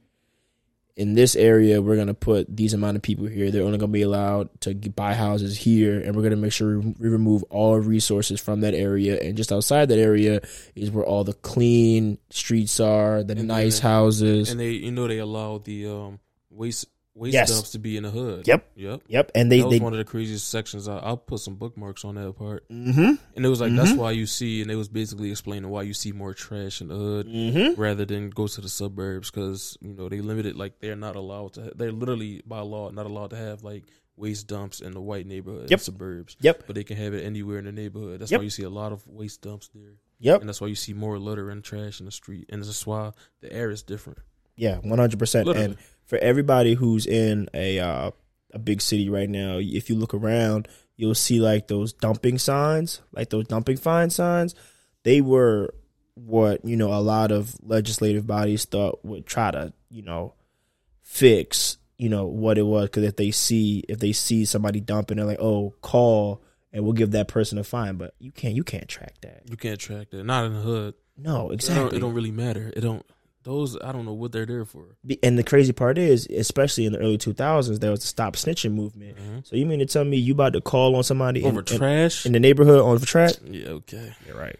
Speaker 2: in this area we're gonna put these amount of people here. They're only gonna be allowed to buy houses here, and we're gonna make sure we remove all resources from that area. And just outside that area is where all the clean streets are, the
Speaker 1: And
Speaker 2: nice
Speaker 1: then-
Speaker 2: houses.
Speaker 1: And they, you know, they allow the um waste waste
Speaker 2: Yes.
Speaker 1: dumps to be in the hood.
Speaker 2: Yep.
Speaker 1: Yep.
Speaker 2: yep, and they
Speaker 1: that was
Speaker 2: they.
Speaker 1: one of the craziest sections. I, I'll put some bookmarks on that part.
Speaker 2: Mm-hmm.
Speaker 1: And it was like that's
Speaker 2: Mhm.
Speaker 1: why you see, and it was basically explaining why you see more trash in the hood
Speaker 2: Mm-hmm.
Speaker 1: rather than go to the suburbs because you know they limited like they're not allowed to. They're literally by law not allowed to have like waste dumps in the white neighborhood,
Speaker 2: Yep.
Speaker 1: suburbs.
Speaker 2: Yep.
Speaker 1: But they can have it anywhere in the neighborhood. That's
Speaker 2: Yep.
Speaker 1: why you see a lot of waste dumps there,
Speaker 2: Yep.
Speaker 1: and that's why you see more litter and trash in the street, and that's why the air is different.
Speaker 2: Yeah, one hundred percent. And for everybody who's in a uh, a big city right now, if you look around, you'll see like those dumping signs, like those dumping fine signs. They were what you know a lot of legislative bodies thought would try to you know fix you know what it was because if they see if they see somebody dumping, they're like, oh, call and we'll give that person a fine. But you can't you can't track that.
Speaker 1: You can't track that. Not in the hood.
Speaker 2: No,
Speaker 1: It don't,
Speaker 2: exactly.
Speaker 1: it don't really matter. It don't. Those I don't know what they're there for.
Speaker 2: And the crazy part is, especially in the early 2000s, there was the stop snitching movement.
Speaker 1: Mhm.
Speaker 2: So you mean to tell me you about to call on somebody in,
Speaker 1: Over
Speaker 2: in,
Speaker 1: trash.
Speaker 2: in the neighborhood on the track?
Speaker 1: yeah. Okay.
Speaker 2: You're right.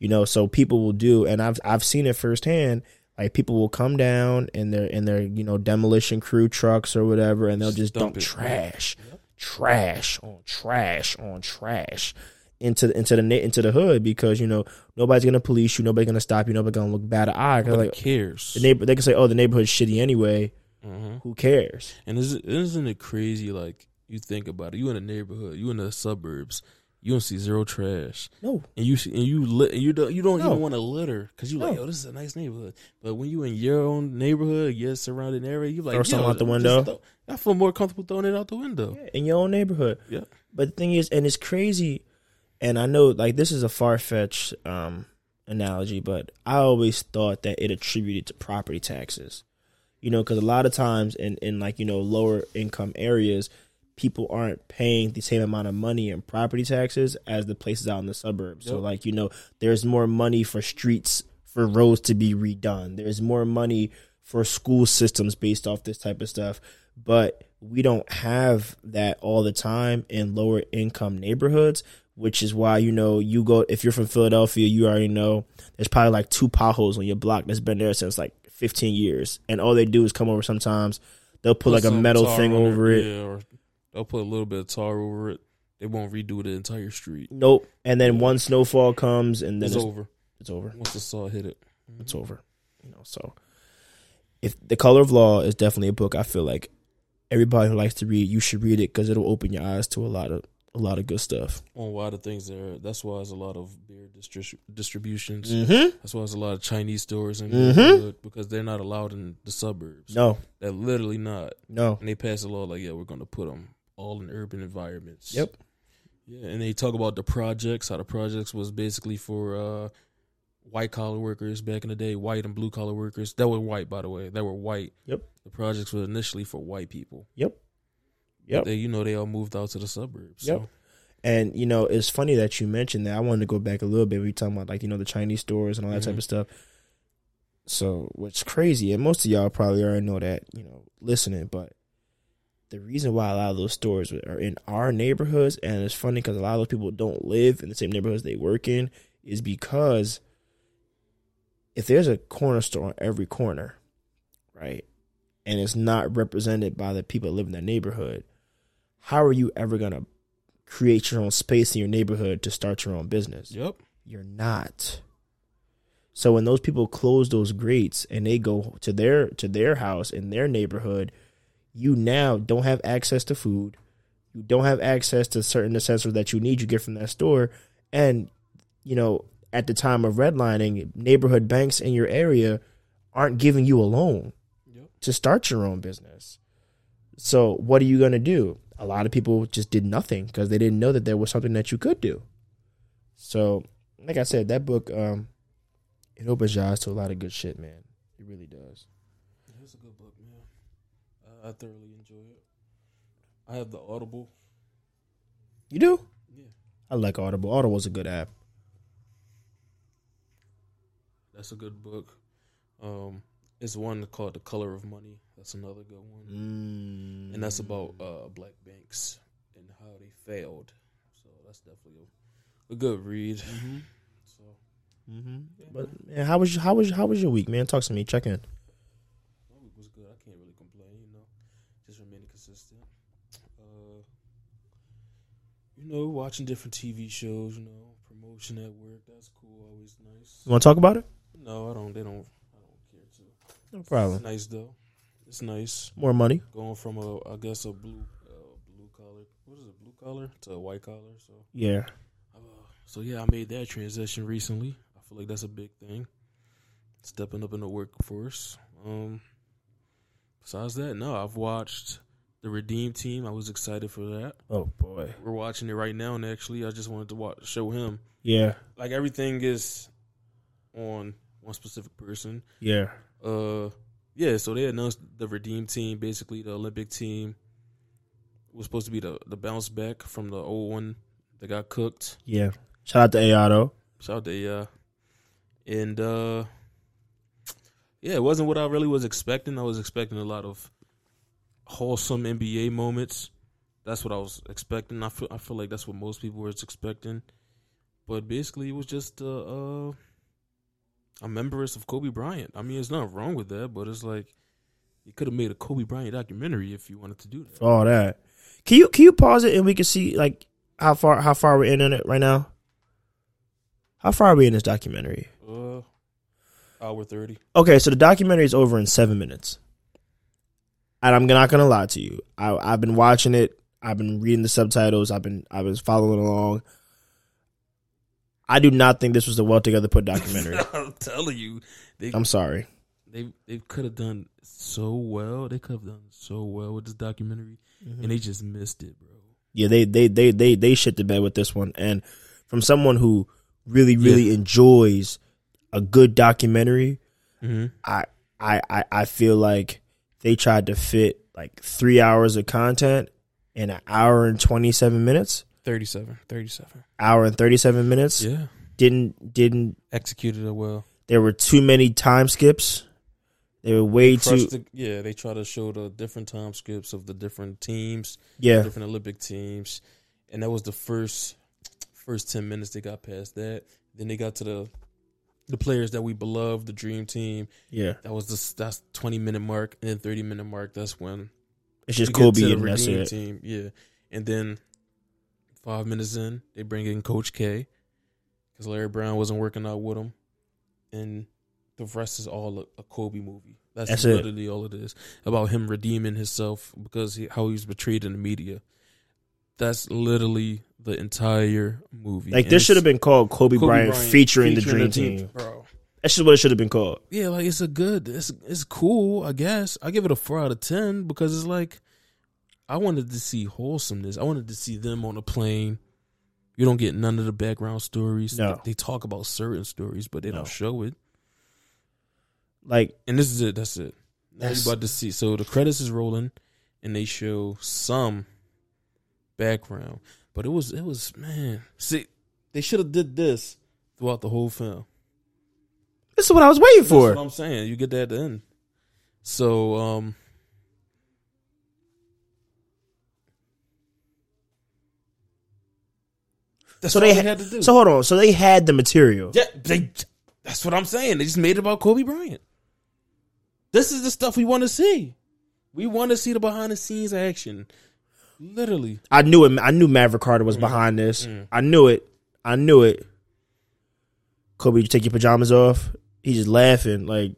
Speaker 2: You know, so people will do, and I've I've seen it firsthand. Like people will come down in their in their you know demolition crew trucks or whatever, and they'll just
Speaker 1: Just
Speaker 2: dump,
Speaker 1: dump
Speaker 2: trash, trash on trash on trash into into the into the hood because you know nobody's gonna police you, nobody's gonna stop you, nobody's gonna look bad at eye. 'cause, like
Speaker 1: cares.
Speaker 2: the neighbor, they can say, "Oh, the neighborhood's shitty anyway."
Speaker 1: hmm
Speaker 2: Who cares?
Speaker 1: And is, isn't it crazy? Like you think about it, you in a neighborhood, you in the suburbs, you don't see zero trash,
Speaker 2: No,
Speaker 1: and you see, and you li- and you don't you don't
Speaker 2: No.
Speaker 1: even want to litter because you like,
Speaker 2: No.
Speaker 1: oh, this is a nice neighborhood. But when you in your own neighborhood, your surrounding area, you like
Speaker 2: Throw something out the window.
Speaker 1: I feel more comfortable throwing it out the window.
Speaker 2: in your own neighborhood.
Speaker 1: Yeah.
Speaker 2: But the thing is, and it's crazy, and I know like this is a far fetched um, analogy, but I always thought that it attributed to property taxes. You know, because a lot of times in in like you know lower income areas, people aren't paying the same amount of money in property taxes as the places out in the suburbs. So like you know, there's more money for streets for roads to be redone. There's more money for school systems based off this type of stuff. But we don't have that all the time in lower income neighborhoods, which is why, you know, you go, if you're from Philadelphia, you already know there's probably like two potholes on your block that's been there since like 15 years. And all they do is come over sometimes. They'll put, like a metal thing over it.
Speaker 1: yeah, or they'll put a little bit of tar over it. They won't redo the entire street.
Speaker 2: Nope. And then one snowfall comes and then
Speaker 1: It's
Speaker 2: it's,
Speaker 1: over
Speaker 2: it's over.
Speaker 1: once the saw hit it.
Speaker 2: it's over. You know, so if the color of law is definitely a book, I feel like everybody who likes to read, you should read it because it'll open your eyes to a lot of a lot of good stuff.
Speaker 1: On a lot of things there. That's why there's a lot of beer distri- distributions.
Speaker 2: Mm-hmm.
Speaker 1: That's why there's a lot of Chinese stores in
Speaker 2: Mhm.
Speaker 1: neighborhood because they're not allowed in the suburbs.
Speaker 2: No,
Speaker 1: They're literally not.
Speaker 2: no.
Speaker 1: And they pass a law like, yeah, we're going to put them all in urban environments.
Speaker 2: Yep.
Speaker 1: Yeah, and they talk about the projects, how the projects was basically for uh, white collar workers back in the day, white and blue collar workers. That were white, by the way. That were white.
Speaker 2: Yep.
Speaker 1: The projects were initially for white people.
Speaker 2: Yep. Yep.
Speaker 1: They, you know, they all moved out to the suburbs.
Speaker 2: Yep.
Speaker 1: So.
Speaker 2: And you know, it's funny that you mentioned that. I wanted to go back a little bit. We talking about like you know the Chinese stores and all that type
Speaker 1: Mhm.
Speaker 2: of stuff. So what's crazy, and most of y'all probably already know that you know listening, but the reason why a lot of those stores are in our neighborhoods, and it's funny because a lot of those people don't live in the same neighborhoods they work in, is because if there's a corner store on every corner, right, and it's not represented by the people that live in that neighborhood, how are you ever gonna create your own space in your neighborhood to start your own business?
Speaker 1: Yep.
Speaker 2: You're not. So when those people close those grates and they go to their to their house in their neighborhood, you now don't have access to food. You don't have access to certain essentials that you need you get from that store. And, you know, at the time of redlining, neighborhood banks in your area aren't giving you a loan
Speaker 1: Yep.
Speaker 2: to start your own business. So what are you going to do? A lot of people just did nothing because they didn't know that there was something that you could do. So, like I said, that book um it opens your eyes to a lot of good shit, man. It really does.
Speaker 1: It's a good book, man. I, I thoroughly enjoy it. I have the Audible.
Speaker 2: You do?
Speaker 1: Yeah.
Speaker 2: I like Audible. Audible's a good app.
Speaker 1: That's a good book. Um, it's one called The Color of Money. That's another good one.
Speaker 2: Mm.
Speaker 1: And that's about uh, black banks and how they failed. So that's definitely a, a good read.
Speaker 2: Mm-hmm.
Speaker 1: So
Speaker 2: Mm-hmm. But man, how was how was how was your week, man? Talk to me. Check in.
Speaker 1: my week was good. I can't really complain. You know, just remaining consistent. Uh, you know, watching different TV shows. You know, promotion at work. That's cool. Always nice.
Speaker 2: You want to talk about it?
Speaker 1: No, I don't. They don't. I don't care to.
Speaker 2: No
Speaker 1: It's
Speaker 2: problem.
Speaker 1: nice though. It's nice
Speaker 2: More money.
Speaker 1: going from a, I guess a blue, uh, blue collar. What is it? Blue collar to a white collar. So,
Speaker 2: Yeah.
Speaker 1: uh, so yeah, I made that transition recently. I feel like that's a big thing. Stepping up in the workforce. Um, besides that, no, I've watched the Redeem Team. I was excited for that.
Speaker 2: Oh boy.
Speaker 1: We're watching it right now, and actually, I just wanted to watch, show him.
Speaker 2: Yeah.
Speaker 1: Like everything is on one specific person.
Speaker 2: Yeah.
Speaker 1: Uh, yeah. So they announced the Redeem Team, basically the Olympic team, was supposed to be the the bounce back from the old one that got cooked.
Speaker 2: Yeah. Shout out to AI though.
Speaker 1: Shout out to yeah, and uh, yeah, it wasn't what I really was expecting. I was expecting a lot of wholesome NBA moments. That's what I was expecting. I feel I feel like that's what most people were expecting, but basically it was just uh, uh a remembrance of Kobe Bryant. I mean, there's nothing wrong with that, but it's like you could have made a Kobe Bryant documentary if you wanted to do that.
Speaker 2: All that. Can you can you pause it and we can see like how far how far we're in on it right now? How far are we in this documentary?
Speaker 1: Uh, hour thirty.
Speaker 2: Okay, so the documentary is over in seven minutes, and I'm not gonna lie to you. I, I've been watching it. I've been reading the subtitles. I've been I've been following along. I do not think this was a well together put documentary. *laughs*
Speaker 1: I'm telling you, they
Speaker 2: I'm sorry.
Speaker 1: they they could have done so well. They could have done so well with this documentary, and they just missed it, bro.
Speaker 2: Yeah, they they they they they shit the bed with this one. And from someone who really really enjoys a good documentary,
Speaker 1: Mm-hmm.
Speaker 2: I I I I feel like they tried to fit like three hours of content in an hour and twenty seven minutes.
Speaker 1: 37, 37.
Speaker 2: Hour and thirty seven minutes.
Speaker 1: Yeah,
Speaker 2: Didn't didn't
Speaker 1: executed it well.
Speaker 2: there were too many time skips. They were way too
Speaker 1: the, yeah, they try to show the different time skips of the different teams,
Speaker 2: yeah
Speaker 1: different Olympic teams, and that was the first first ten minutes they got past that. Then they got to the the players that we beloved, the Dream Team.
Speaker 2: yeah.
Speaker 1: That was the that's twenty minute mark, and then thirty minute mark. That's when
Speaker 2: It's just Kobe and that's it.
Speaker 1: Team, yeah. And then five minutes in, they bring in Coach K because Larry Brown wasn't working out with him, and the rest is all a, a Kobe movie. That's,
Speaker 2: That's it.
Speaker 1: literally all it is about him redeeming himself because he, how he was betrayed in the media. That's literally the entire movie.
Speaker 2: Like
Speaker 1: And
Speaker 2: this should have been called Kobe,
Speaker 1: Kobe
Speaker 2: Bryant, featuring, the Dream
Speaker 1: team,
Speaker 2: Team.
Speaker 1: bro.
Speaker 2: That's just what it should have been called.
Speaker 1: Yeah, like it's a good, it's it's cool. I guess I give it a four out of ten because it's like I wanted to see wholesomeness. I wanted to see them on a plane. You don't get none of the background stories.
Speaker 2: No.
Speaker 1: they talk about certain stories, but they
Speaker 2: No.
Speaker 1: don't show it.
Speaker 2: Like
Speaker 1: And this is it. That's it.
Speaker 2: That's-
Speaker 1: about to see. So the credits is rolling, and they show some background, but it was it was man. See, they should have did this throughout the whole film.
Speaker 2: this is what I was waiting
Speaker 1: That's
Speaker 2: for.
Speaker 1: what I'm saying. You get that at the end. So, um, that's
Speaker 2: So they
Speaker 1: they had to do.
Speaker 2: So hold on. So they had the material.
Speaker 1: yeah, they. That's what I'm saying. They just made it about Kobe Bryant. This is the stuff we want to see. We want to see the behind the scenes action. Literally,
Speaker 2: I knew it. I knew Maverick Carter was mm. behind this. Mm. I knew it. I knew it. Kobe, you take your pajamas off. He's just laughing. Like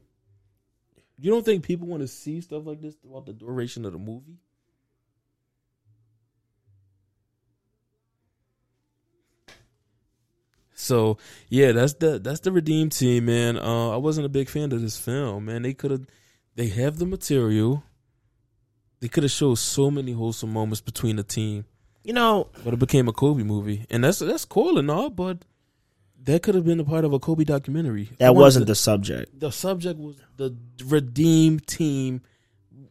Speaker 1: you don't think people want to see stuff like this throughout the duration of the movie? So yeah, that's the that's the redeem team, man. Uh, I wasn't a big fan of this film, man. They could have, they have the material. They could have showed so many wholesome moments between the team,
Speaker 2: you know,
Speaker 1: but it became a Kobe movie, and that's that's cool and all, but that could have been a part of a Kobe documentary.
Speaker 2: That wasn't
Speaker 1: to-
Speaker 2: the subject.
Speaker 1: the subject was the redeem team.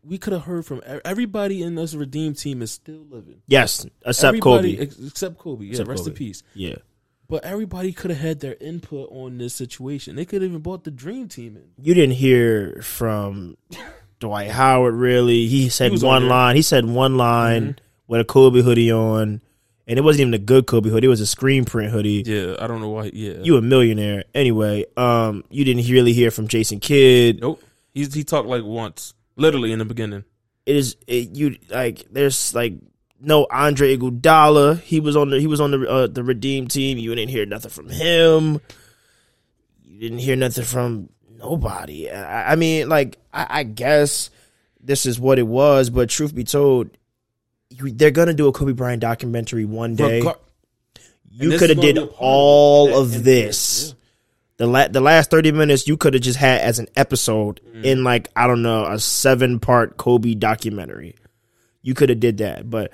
Speaker 1: We could have heard from everybody in this redeem team is still living.
Speaker 2: Yes, except
Speaker 1: everybody
Speaker 2: Kobe.
Speaker 1: ex- except Kobe. Yeah,
Speaker 2: Except
Speaker 1: rest in peace.
Speaker 2: Yeah,
Speaker 1: But everybody could have had their input on this situation. They could have even brought the dream team in.
Speaker 2: you didn't hear from Dwight Howard really. He said
Speaker 1: on
Speaker 2: one
Speaker 1: there.
Speaker 2: line. He said one line
Speaker 1: Mhm.
Speaker 2: with a Kobe hoodie on, and it wasn't even a good Kobe hoodie. It was a screen print hoodie.
Speaker 1: Yeah, I don't know why. Yeah,
Speaker 2: You a millionaire anyway. Um, you didn't really hear from Jason Kidd.
Speaker 1: nope. He's he talked like once, literally in the beginning.
Speaker 2: It is it, you like. There's like no Andre Iguodala. He was on the he was on the uh, the Redeem team. You didn't hear nothing from him. You didn't hear nothing from nobody. I, I mean, like I, I guess this is what it was. But truth be told, you, they're gonna do a Kobe Bryant documentary one day. You could have did
Speaker 1: be a part of
Speaker 2: all of this.
Speaker 1: yeah.
Speaker 2: The la- the last thirty minutes you could have just had as an episode
Speaker 1: Mm.
Speaker 2: in like I don't know a seven part Kobe documentary. You could have did that, but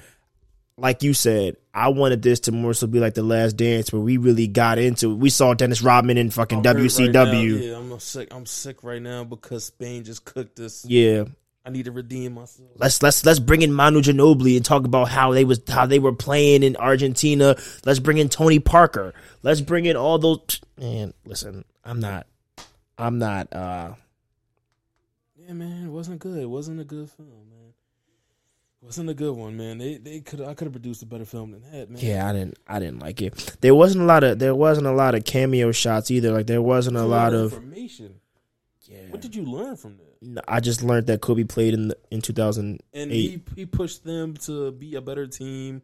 Speaker 2: like you said, I wanted this to more so be like the Last Dance where we really got into. it. We saw Dennis Rodman in fucking
Speaker 1: I'm hurt right
Speaker 2: WCW.
Speaker 1: now. yeah, I'm sick. I'm sick right now because Spain just cooked us.
Speaker 2: yeah.
Speaker 1: I need to redeem myself.
Speaker 2: Let's let's let's bring in Manu Ginobili and talk about how they was how they were playing in Argentina. Let's bring in Tony Parker. Let's bring in all those man. Listen, I'm not, I'm not. uh
Speaker 1: Yeah, man, it wasn't good. It wasn't a good film, man. Wasn't a good one, man. They they could I could have produced a better film than that, man.
Speaker 2: Yeah, I didn't. I didn't like it. There wasn't a lot of. There wasn't a lot of cameo shots either. Like there wasn't a lot of.
Speaker 1: information.
Speaker 2: Yeah.
Speaker 1: What did you learn from that?
Speaker 2: I just learned that Kobe played in the, in 2000.
Speaker 1: And he he pushed them to be a better team.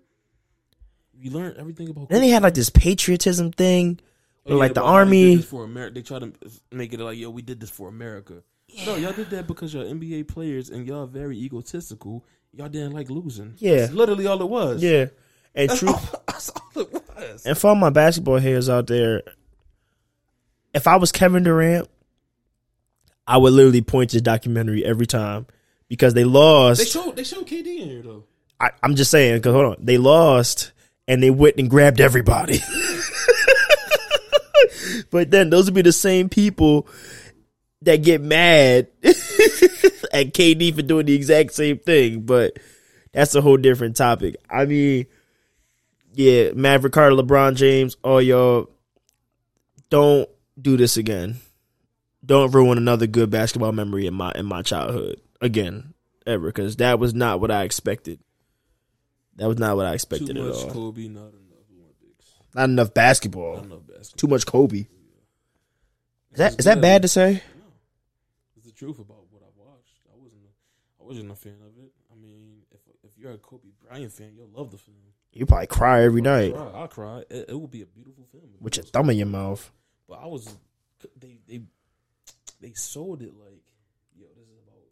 Speaker 1: You learned everything about.
Speaker 2: Then they had like this patriotism thing.
Speaker 1: Oh,
Speaker 2: like the
Speaker 1: about they
Speaker 2: army.
Speaker 1: for America. They try to make it like, yo, we did this for America. No, y'all did that because y'all NBA players and y'all very egotistical. Y'all didn't like losing.
Speaker 2: Yeah.
Speaker 1: That's literally all it was.
Speaker 2: Yeah, and
Speaker 1: That's,
Speaker 2: true.
Speaker 1: all, *laughs* that's all it was.
Speaker 2: And for all my basketball heads out there, if I was Kevin Durant, I would literally point to this documentary every time because they lost.
Speaker 1: They showed they showed KD in here though.
Speaker 2: I, I'm just saying because hold on, they lost and they went and grabbed everybody. *laughs* but then those would be the same people that get mad *laughs* at KD for doing the exact same thing. But that's a whole different topic. I mean, yeah, Maverick Carter, LeBron James, all y'all, don't do this again. Don't ruin another good basketball memory in my in my childhood again ever because that was not what I expected. That was not what I expected
Speaker 1: Too
Speaker 2: at all.
Speaker 1: Kobe, not enough Olympics.
Speaker 2: Not enough basketball.
Speaker 1: Not enough basketball.
Speaker 2: Too much Kobe. Is that is that bad to say?
Speaker 1: It's the truth about what I watched. I wasn't a, I wasn't a fan of it. I mean, if if you're a Kobe Bryant fan, you'll love the film.
Speaker 2: You probably cry every
Speaker 1: I'll
Speaker 2: night
Speaker 1: cry. I'll cry. It, it will be a beautiful film.
Speaker 2: with your thumb in your mouth.
Speaker 1: But I was, they they they sold it like, yo, this is about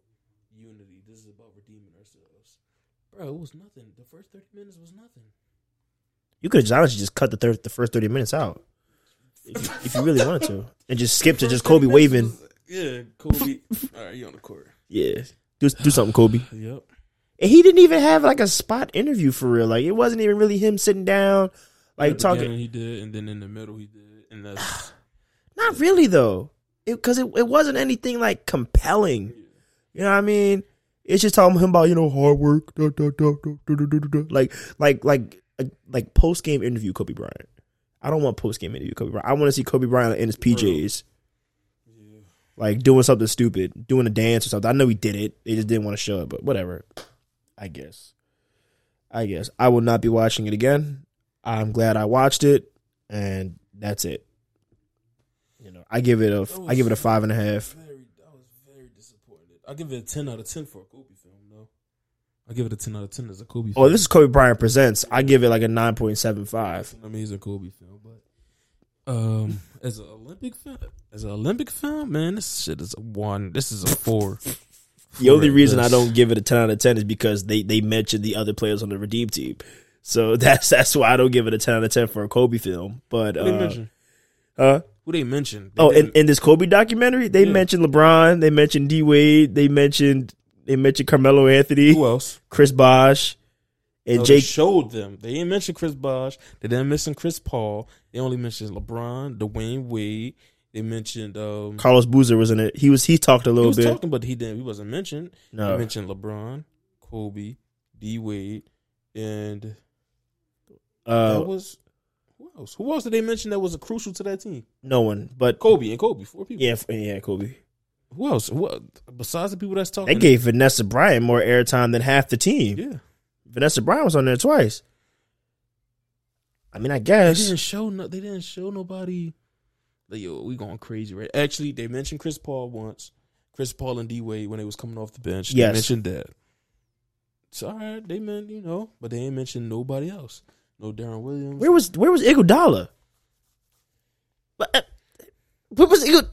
Speaker 1: unity. This is about redeeming ourselves, bro. It was nothing. The first thirty minutes was nothing.
Speaker 2: You could have honestly just cut the thir- the first thirty minutes out if you, if you really wanted to, and just skip to just Kobe waving.
Speaker 1: was- yeah, Kobe. All right, you on the court.
Speaker 2: Yeah. Do, do something, Kobe. *sighs*
Speaker 1: yep.
Speaker 2: And he didn't even have like a spot interview for real. Like it wasn't even really him sitting down, like talking.
Speaker 1: He did, and then in the middle he did, and that's *sighs*
Speaker 2: not really though, because it, it, it wasn't anything like compelling. Yeah. You know what I mean? It's just talking him about you know hard work, da, da, da, like like like like post game interview Kobe Bryant. I don't want post game interview Kobe Bryant. I want to see Kobe Bryant in his PJs like doing something stupid, doing a dance or something. I know he did it. They just didn't want to show it, but whatever. I guess. I guess I will not be watching it again. I'm glad I watched it, and that's it. You know, I give it a I give it a five and a half.
Speaker 1: Very, I was very disappointed. I give it a ten out of ten for a Kobe film, though. I give it a ten out of ten as a Kobe.
Speaker 2: Oh,
Speaker 1: film.
Speaker 2: this is Kobe Bryant presents. I give it like a nine point seven five.
Speaker 1: I It's an amazing Kobe film, but um, as an Olympic film, as an Olympic film, man, this shit is a one. This is a four.
Speaker 2: The only reason I don't give it a ten out of ten is because they they mentioned the other players on the Redeem team. So *laughs* that's that's why I don't give it a ten out of ten for a Kobe film. But
Speaker 1: they
Speaker 2: uh,
Speaker 1: mention?
Speaker 2: huh?
Speaker 1: Who they mentioned? They
Speaker 2: Oh, in, in this Kobe documentary, they
Speaker 1: Yeah.
Speaker 2: mentioned LeBron, they mentioned D Wade, they mentioned they mentioned Carmelo Anthony,
Speaker 1: who else?
Speaker 2: Chris Bosh, and
Speaker 1: No, they
Speaker 2: Jake.
Speaker 1: showed them. They didn't mention Chris Bosh. They didn't mention Chris Paul. They only mentioned LeBron, Dwyane Wade. They mentioned um,
Speaker 2: Carlos Boozer was in it. He was he talked a
Speaker 1: he
Speaker 2: little
Speaker 1: was
Speaker 2: bit.
Speaker 1: talking, but he didn't. He wasn't mentioned.
Speaker 2: No.
Speaker 1: He mentioned LeBron, Kobe, D Wade, and that
Speaker 2: uh,
Speaker 1: was who else? Who else did they mention that was crucial to that team?
Speaker 2: no one. But
Speaker 1: Kobe and Kobe, four people.
Speaker 2: yeah, yeah, Kobe.
Speaker 1: Who else? What besides the people that's talking?
Speaker 2: They gave Vanessa Bryant more airtime than half the team.
Speaker 1: yeah.
Speaker 2: Vanessa Bryant was on there twice. I mean, I guess They
Speaker 1: didn't show no. They didn't show nobody. Like, yo, we going crazy, right? Actually, they mentioned Chris Paul once. Chris Paul and D Wade when they was coming off the bench.
Speaker 2: Yes.
Speaker 1: They mentioned that. It's all right. They meant you know, but they ain't mentioned nobody else. No Deron Williams.
Speaker 2: Where was where was Iguodala? What, uh, what was Iguodala?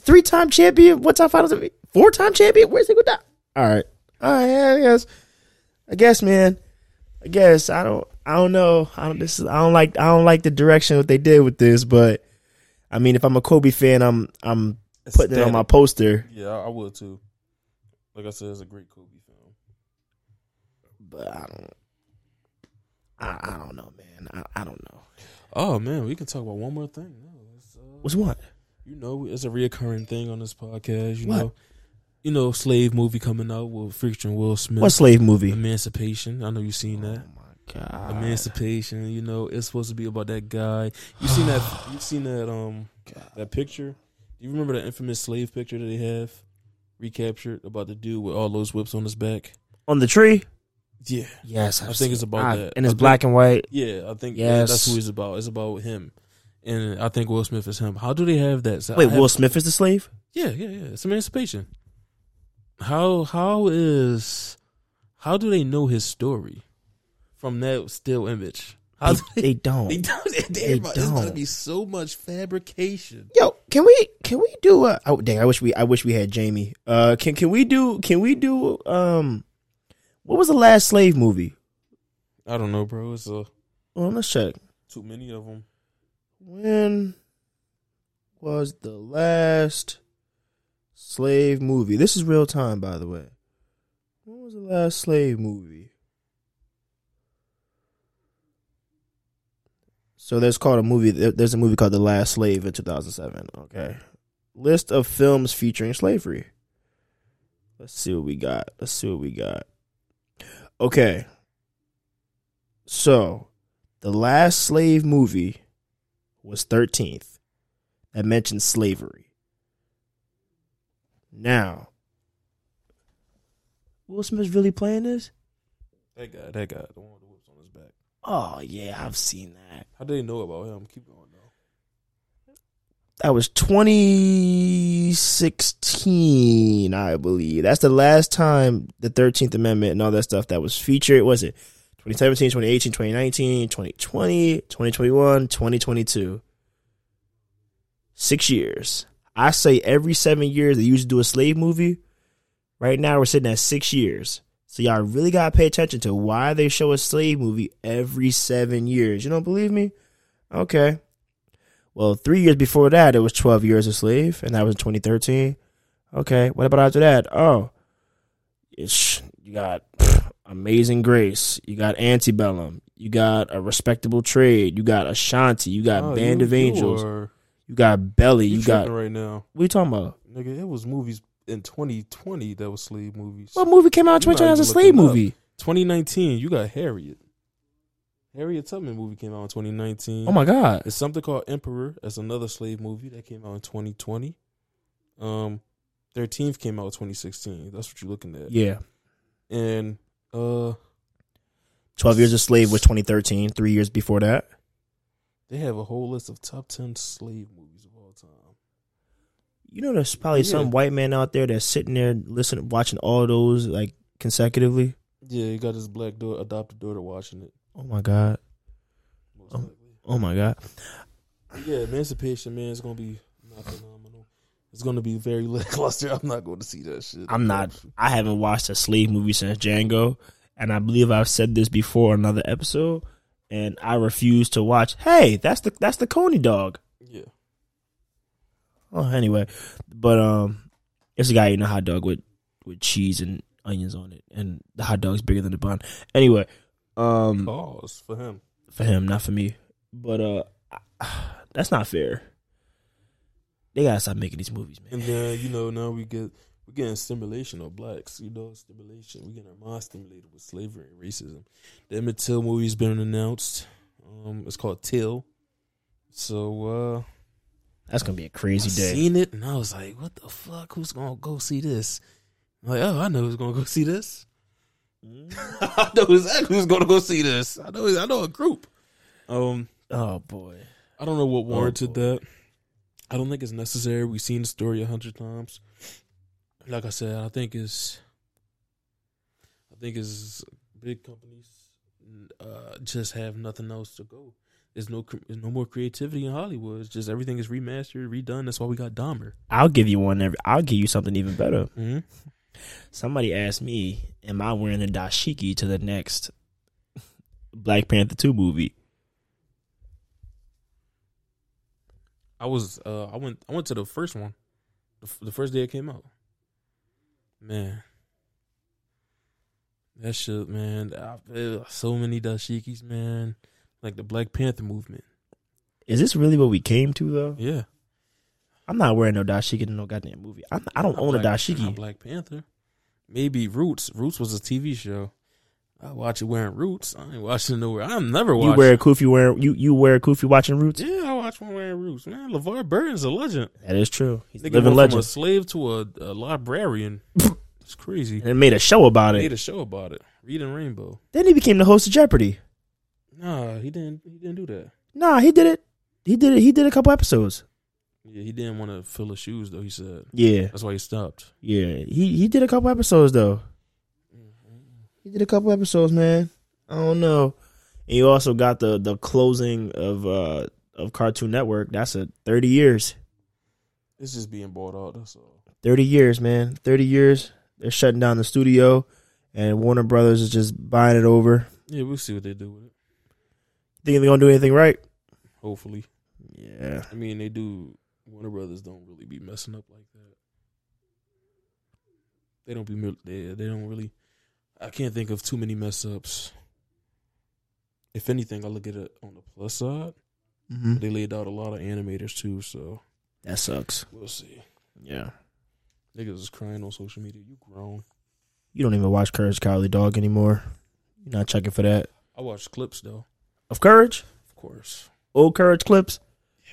Speaker 2: Three time champion, one time finals, four time champion. Where's Iguodala? All right, all right. Yeah, I guess. I guess, man. I guess I don't. I don't know. I don't. This is. I don't like. I don't like the direction what they did with this. But I mean, if I'm a Kobe fan, I'm. I'm putting it on my poster.
Speaker 1: Yeah, I, would too. Like I said, it's a great Kobe film.
Speaker 2: But I don't. I, I don't know, man. I, I don't know.
Speaker 1: Oh man, we can talk about one more thing. No, it's, uh,
Speaker 2: What's what?
Speaker 1: you know, it's a reoccurring thing on this podcast. You
Speaker 2: What?
Speaker 1: know, you know, slave movie coming out with friction Will Smith.
Speaker 2: What slave movie?
Speaker 1: Emancipation. I know you've seen that.
Speaker 2: Oh my god.
Speaker 1: Emancipation. You know, it's supposed to be about that guy. You seen that? *sighs* You seen that? Um, that picture. Do you remember that infamous slave picture that they have recaptured about the dude with all those whips on his back?
Speaker 2: On the tree?
Speaker 1: Yeah,
Speaker 2: Yes,
Speaker 1: I
Speaker 2: I've
Speaker 1: think it's about
Speaker 2: I-
Speaker 1: that.
Speaker 2: And it's
Speaker 1: I think-
Speaker 2: black and white.
Speaker 1: yeah. I think yeah, that's who he's about. It's about him, and I think Will Smith is him. How do they have that? So
Speaker 2: Wait,
Speaker 1: have-
Speaker 2: Will Smith is the slave?
Speaker 1: Yeah, yeah, yeah. It's emancipation. How how is how do they know his story from that still image? How
Speaker 2: They,
Speaker 1: they,
Speaker 2: they don't. *laughs*
Speaker 1: they don't. They,
Speaker 2: They
Speaker 1: It's gonna be so much fabrication.
Speaker 2: Yo, can we can we do a oh dang, I wish we I wish we had Jamie. Uh can can we do can we do um what was the last slave movie?
Speaker 1: I don't know, bro. It's uh,
Speaker 2: Well, let's check.
Speaker 1: too many of them.
Speaker 2: When was the last slave movie? This is real time, by the way. When was the last slave movie? So there's called a movie. There's a movie called The Last Slave in 2007. Okay, list of films featuring slavery. Let's see what we got. Let's see what we got. Okay, so the last slave movie was 13th that mentioned slavery. Now, Will Smith's really playing this?
Speaker 1: That guy, that guy, the one with the whips on his back.
Speaker 2: Oh yeah, I've seen that.
Speaker 1: How did they know about him? Keep going though.
Speaker 2: That was 2016, I believe. That's the last time the 13th Amendment and all that stuff that was featured. Was it 2017, 2018, 2019, 2020, 2021, 2022? Six years. I say every seven years they used to do a slave movie. Right now we're sitting at six years. So y'all really gotta pay attention to why they show a slave movie every seven years. You don't believe me? Okay. Well, three years before that, it was 12 Years a Slave, and that was in 2013. Okay, what about after that? Oh, it's, you got pff, *sighs* Amazing Grace, you got Antebellum, you got A Respectable Trade, you got Ashanti, you got
Speaker 1: Oh,
Speaker 2: Band
Speaker 1: you-
Speaker 2: of Angels,
Speaker 1: are,
Speaker 2: you got Belly,
Speaker 1: you
Speaker 2: you got.
Speaker 1: right now,
Speaker 2: What are you talking about?
Speaker 1: nigga. It was movies in 2020 that was slave movies.
Speaker 2: What movie came out in
Speaker 1: You might
Speaker 2: 2020 as a slave
Speaker 1: looking up.
Speaker 2: movie?
Speaker 1: 2019, you got Harriet. Harriet Tubman movie came out in 2019.
Speaker 2: Oh my God.
Speaker 1: It's something called Emperor. That's another slave movie that came out in 2020. Um, 13th came out in 2016. That's what you're looking at.
Speaker 2: Yeah.
Speaker 1: And uh,
Speaker 2: 12 Years a Slave was 2013, three years before that.
Speaker 1: They have a whole list of top 10 slave movies of all time.
Speaker 2: You know, there's probably
Speaker 1: Yeah.
Speaker 2: some white man out there that's sitting there listening, watching all those like consecutively.
Speaker 1: Yeah, he got his black daughter, adopted daughter watching it.
Speaker 2: Oh my God. Oh. Oh my God.
Speaker 1: Yeah, Emancipation, man, is gonna be not phenomenal. It's gonna be very *laughs* lackluster. I'm not going to see that shit.
Speaker 2: I'm not. I haven't watched a slave movie since Django, and I believe I've said this before another episode. And I refuse to watch. Hey, that's the that's the Coney dog.
Speaker 1: Yeah,
Speaker 2: Oh, anyway, but um, it's a guy eating a hot dog with with cheese and onions on it, and the hot dog's bigger than the bun. Anyway, um,
Speaker 1: pause for him.
Speaker 2: for him, not for me. But uh, *sighs* that's not fair. They gotta stop making these movies, man.
Speaker 1: And then you know now we get we're getting stimulation of blacks. You know, stimulation. We're getting our mind stimulated with slavery and racism. The Emmett Till movie's been announced. Um, it's called Till. So uh,
Speaker 2: That's gonna be a crazy day.
Speaker 1: seen it and I was like, "What the fuck? Who's gonna go see this?" I'm like, oh, I know who's gonna go see this. *laughs* I know exactly who's gonna go see this. I know. I know a group. Um,
Speaker 2: Oh boy.
Speaker 1: I don't know what warranted
Speaker 2: boy.
Speaker 1: that. I don't think it's necessary. We've seen the story a hundred times. Like I said, I think it's, I think it's big companies uh, just have nothing else to go. There's no, there's no more creativity in Hollywood. It's just everything is remastered, redone. That's why we got Dahmer.
Speaker 2: I'll give you one. Every, I'll give you something even better.
Speaker 1: Mm-hmm.
Speaker 2: Somebody asked me, "Am I wearing a dashiki to the next Black Panther two movie?"
Speaker 1: I was, uh, I went, I went to the first one, the, f- the first day it came out. Man, that shit, man. So many dashikis, man. Like the Black Panther movement.
Speaker 2: Is this really what we came to though?
Speaker 1: Yeah,
Speaker 2: I'm not wearing no dashiki to no goddamn movie. I'm, I don't
Speaker 1: Not
Speaker 2: own a
Speaker 1: Black-
Speaker 2: dashiki.
Speaker 1: not Black Panther. Maybe Roots. Roots was a TV show. I watch it wearing Roots. I ain't watching it nowhere. I'm never watching.
Speaker 2: You wear a kufi wearing you you wear a kufi watching Roots.
Speaker 1: Yeah, I watch one wearing Roots. Man, LeVar Burton's a legend.
Speaker 2: That is true. He's
Speaker 1: Nigga
Speaker 2: living
Speaker 1: went from a slave to a, a librarian. *laughs* it's crazy.
Speaker 2: And made a show about it.
Speaker 1: Made a show about it. Reading Rainbow.
Speaker 2: Then he became the host of Jeopardy.
Speaker 1: Nah, he didn't. He didn't do that.
Speaker 2: Nah, he did it. He did it. He did a couple episodes.
Speaker 1: Yeah, he didn't want to fill his shoes though. He said
Speaker 2: Yeah,
Speaker 1: that's why he stopped.
Speaker 2: yeah. He he did a couple episodes though. He did a couple episodes, man. I don't know. And you also got the the closing of uh of Cartoon Network. That's a thirty years.
Speaker 1: It's just being bought out. That's all.
Speaker 2: Thirty years, man. Thirty years. They're shutting down the studio, and Warner Brothers is just buying it over.
Speaker 1: Yeah, we'll see what they do with it.
Speaker 2: Think they're gonna do anything right?
Speaker 1: Hopefully.
Speaker 2: Yeah.
Speaker 1: I mean, they do. Warner Brothers don't really be messing up like that. They don't be. mil- They they don't really. I can't think of too many mess ups. If anything, I look at it on the plus side.
Speaker 2: Mm-hmm.
Speaker 1: They laid out a lot of animators too, so
Speaker 2: That sucks.
Speaker 1: we'll see.
Speaker 2: Yeah.
Speaker 1: Niggas is crying on social media. You grown.
Speaker 2: You don't even watch Courage Cowardly Dog anymore. You're not checking for that.
Speaker 1: I watch clips though,
Speaker 2: Of Courage?
Speaker 1: of course,
Speaker 2: Old Courage clips? Yeah.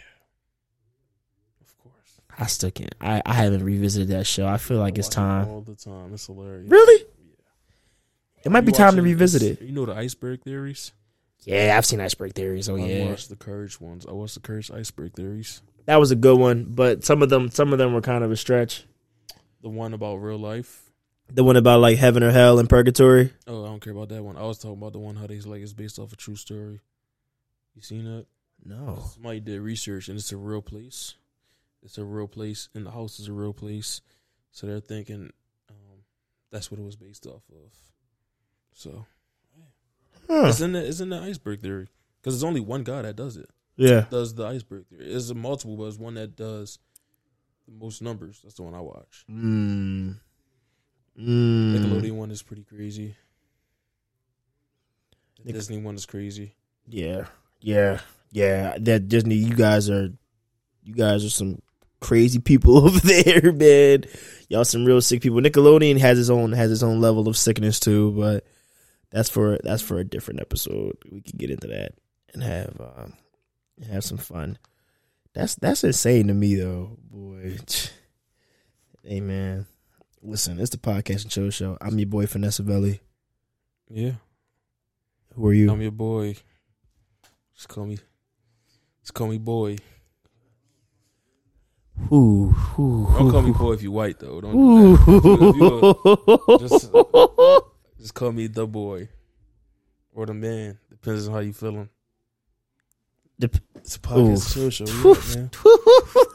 Speaker 1: Of course.
Speaker 2: I still can't. I, I haven't revisited that show. I feel like
Speaker 1: I
Speaker 2: it's time.
Speaker 1: all the time. It's hilarious.
Speaker 2: Really? It might be time to revisit it.
Speaker 1: You know the iceberg theories.
Speaker 2: Yeah, I've seen Iceberg Theories. Oh
Speaker 1: I
Speaker 2: yeah,
Speaker 1: watched the courage ones. I watched the courage iceberg theories.
Speaker 2: that was a good one. But some of them, some of them were kind of a stretch.
Speaker 1: The one about real life.
Speaker 2: The one about like heaven or hell and purgatory.
Speaker 1: Oh, I don't care about that one. I was talking about the one how they like it's based off a true story. You seen that?
Speaker 2: No.
Speaker 1: Somebody did research and it's a real place. It's a real place, and the house is a real place. So they're thinking um, that's what it was based off of. So
Speaker 2: Huh.
Speaker 1: it's in the it's in the iceberg theory because there's only one guy that does it.
Speaker 2: Yeah.
Speaker 1: Does the iceberg theory? It's a multiple, but it's one that does the most numbers. That's the one I watch.
Speaker 2: Mm. Mm.
Speaker 1: Nickelodeon one is pretty crazy. The
Speaker 2: Nic-
Speaker 1: Disney one is crazy.
Speaker 2: Yeah. Yeah. Yeah. That Disney, you guys are, you guys are some crazy people *laughs* over there, man. Y'all some real sick people. Nickelodeon has its own has its own level of sickness too, but that's for that's for a different episode. We can get into that and have um, have some fun. That's that's insane to me though, boy. *laughs* Hey man, listen, it's the podcast and show show. I'm your boy Vanessa Belly.
Speaker 1: Yeah,
Speaker 2: Who are you?
Speaker 1: I'm your boy. Just call me. Just call me boy.
Speaker 2: Who? Who?
Speaker 1: Don't call me boy if you white though. Don't do. *laughs* Just- call me the boy or the man. Depends on how you feeling.
Speaker 2: Dep-
Speaker 1: It's a podcast
Speaker 2: Ooh. *laughs*
Speaker 1: show. *laughs*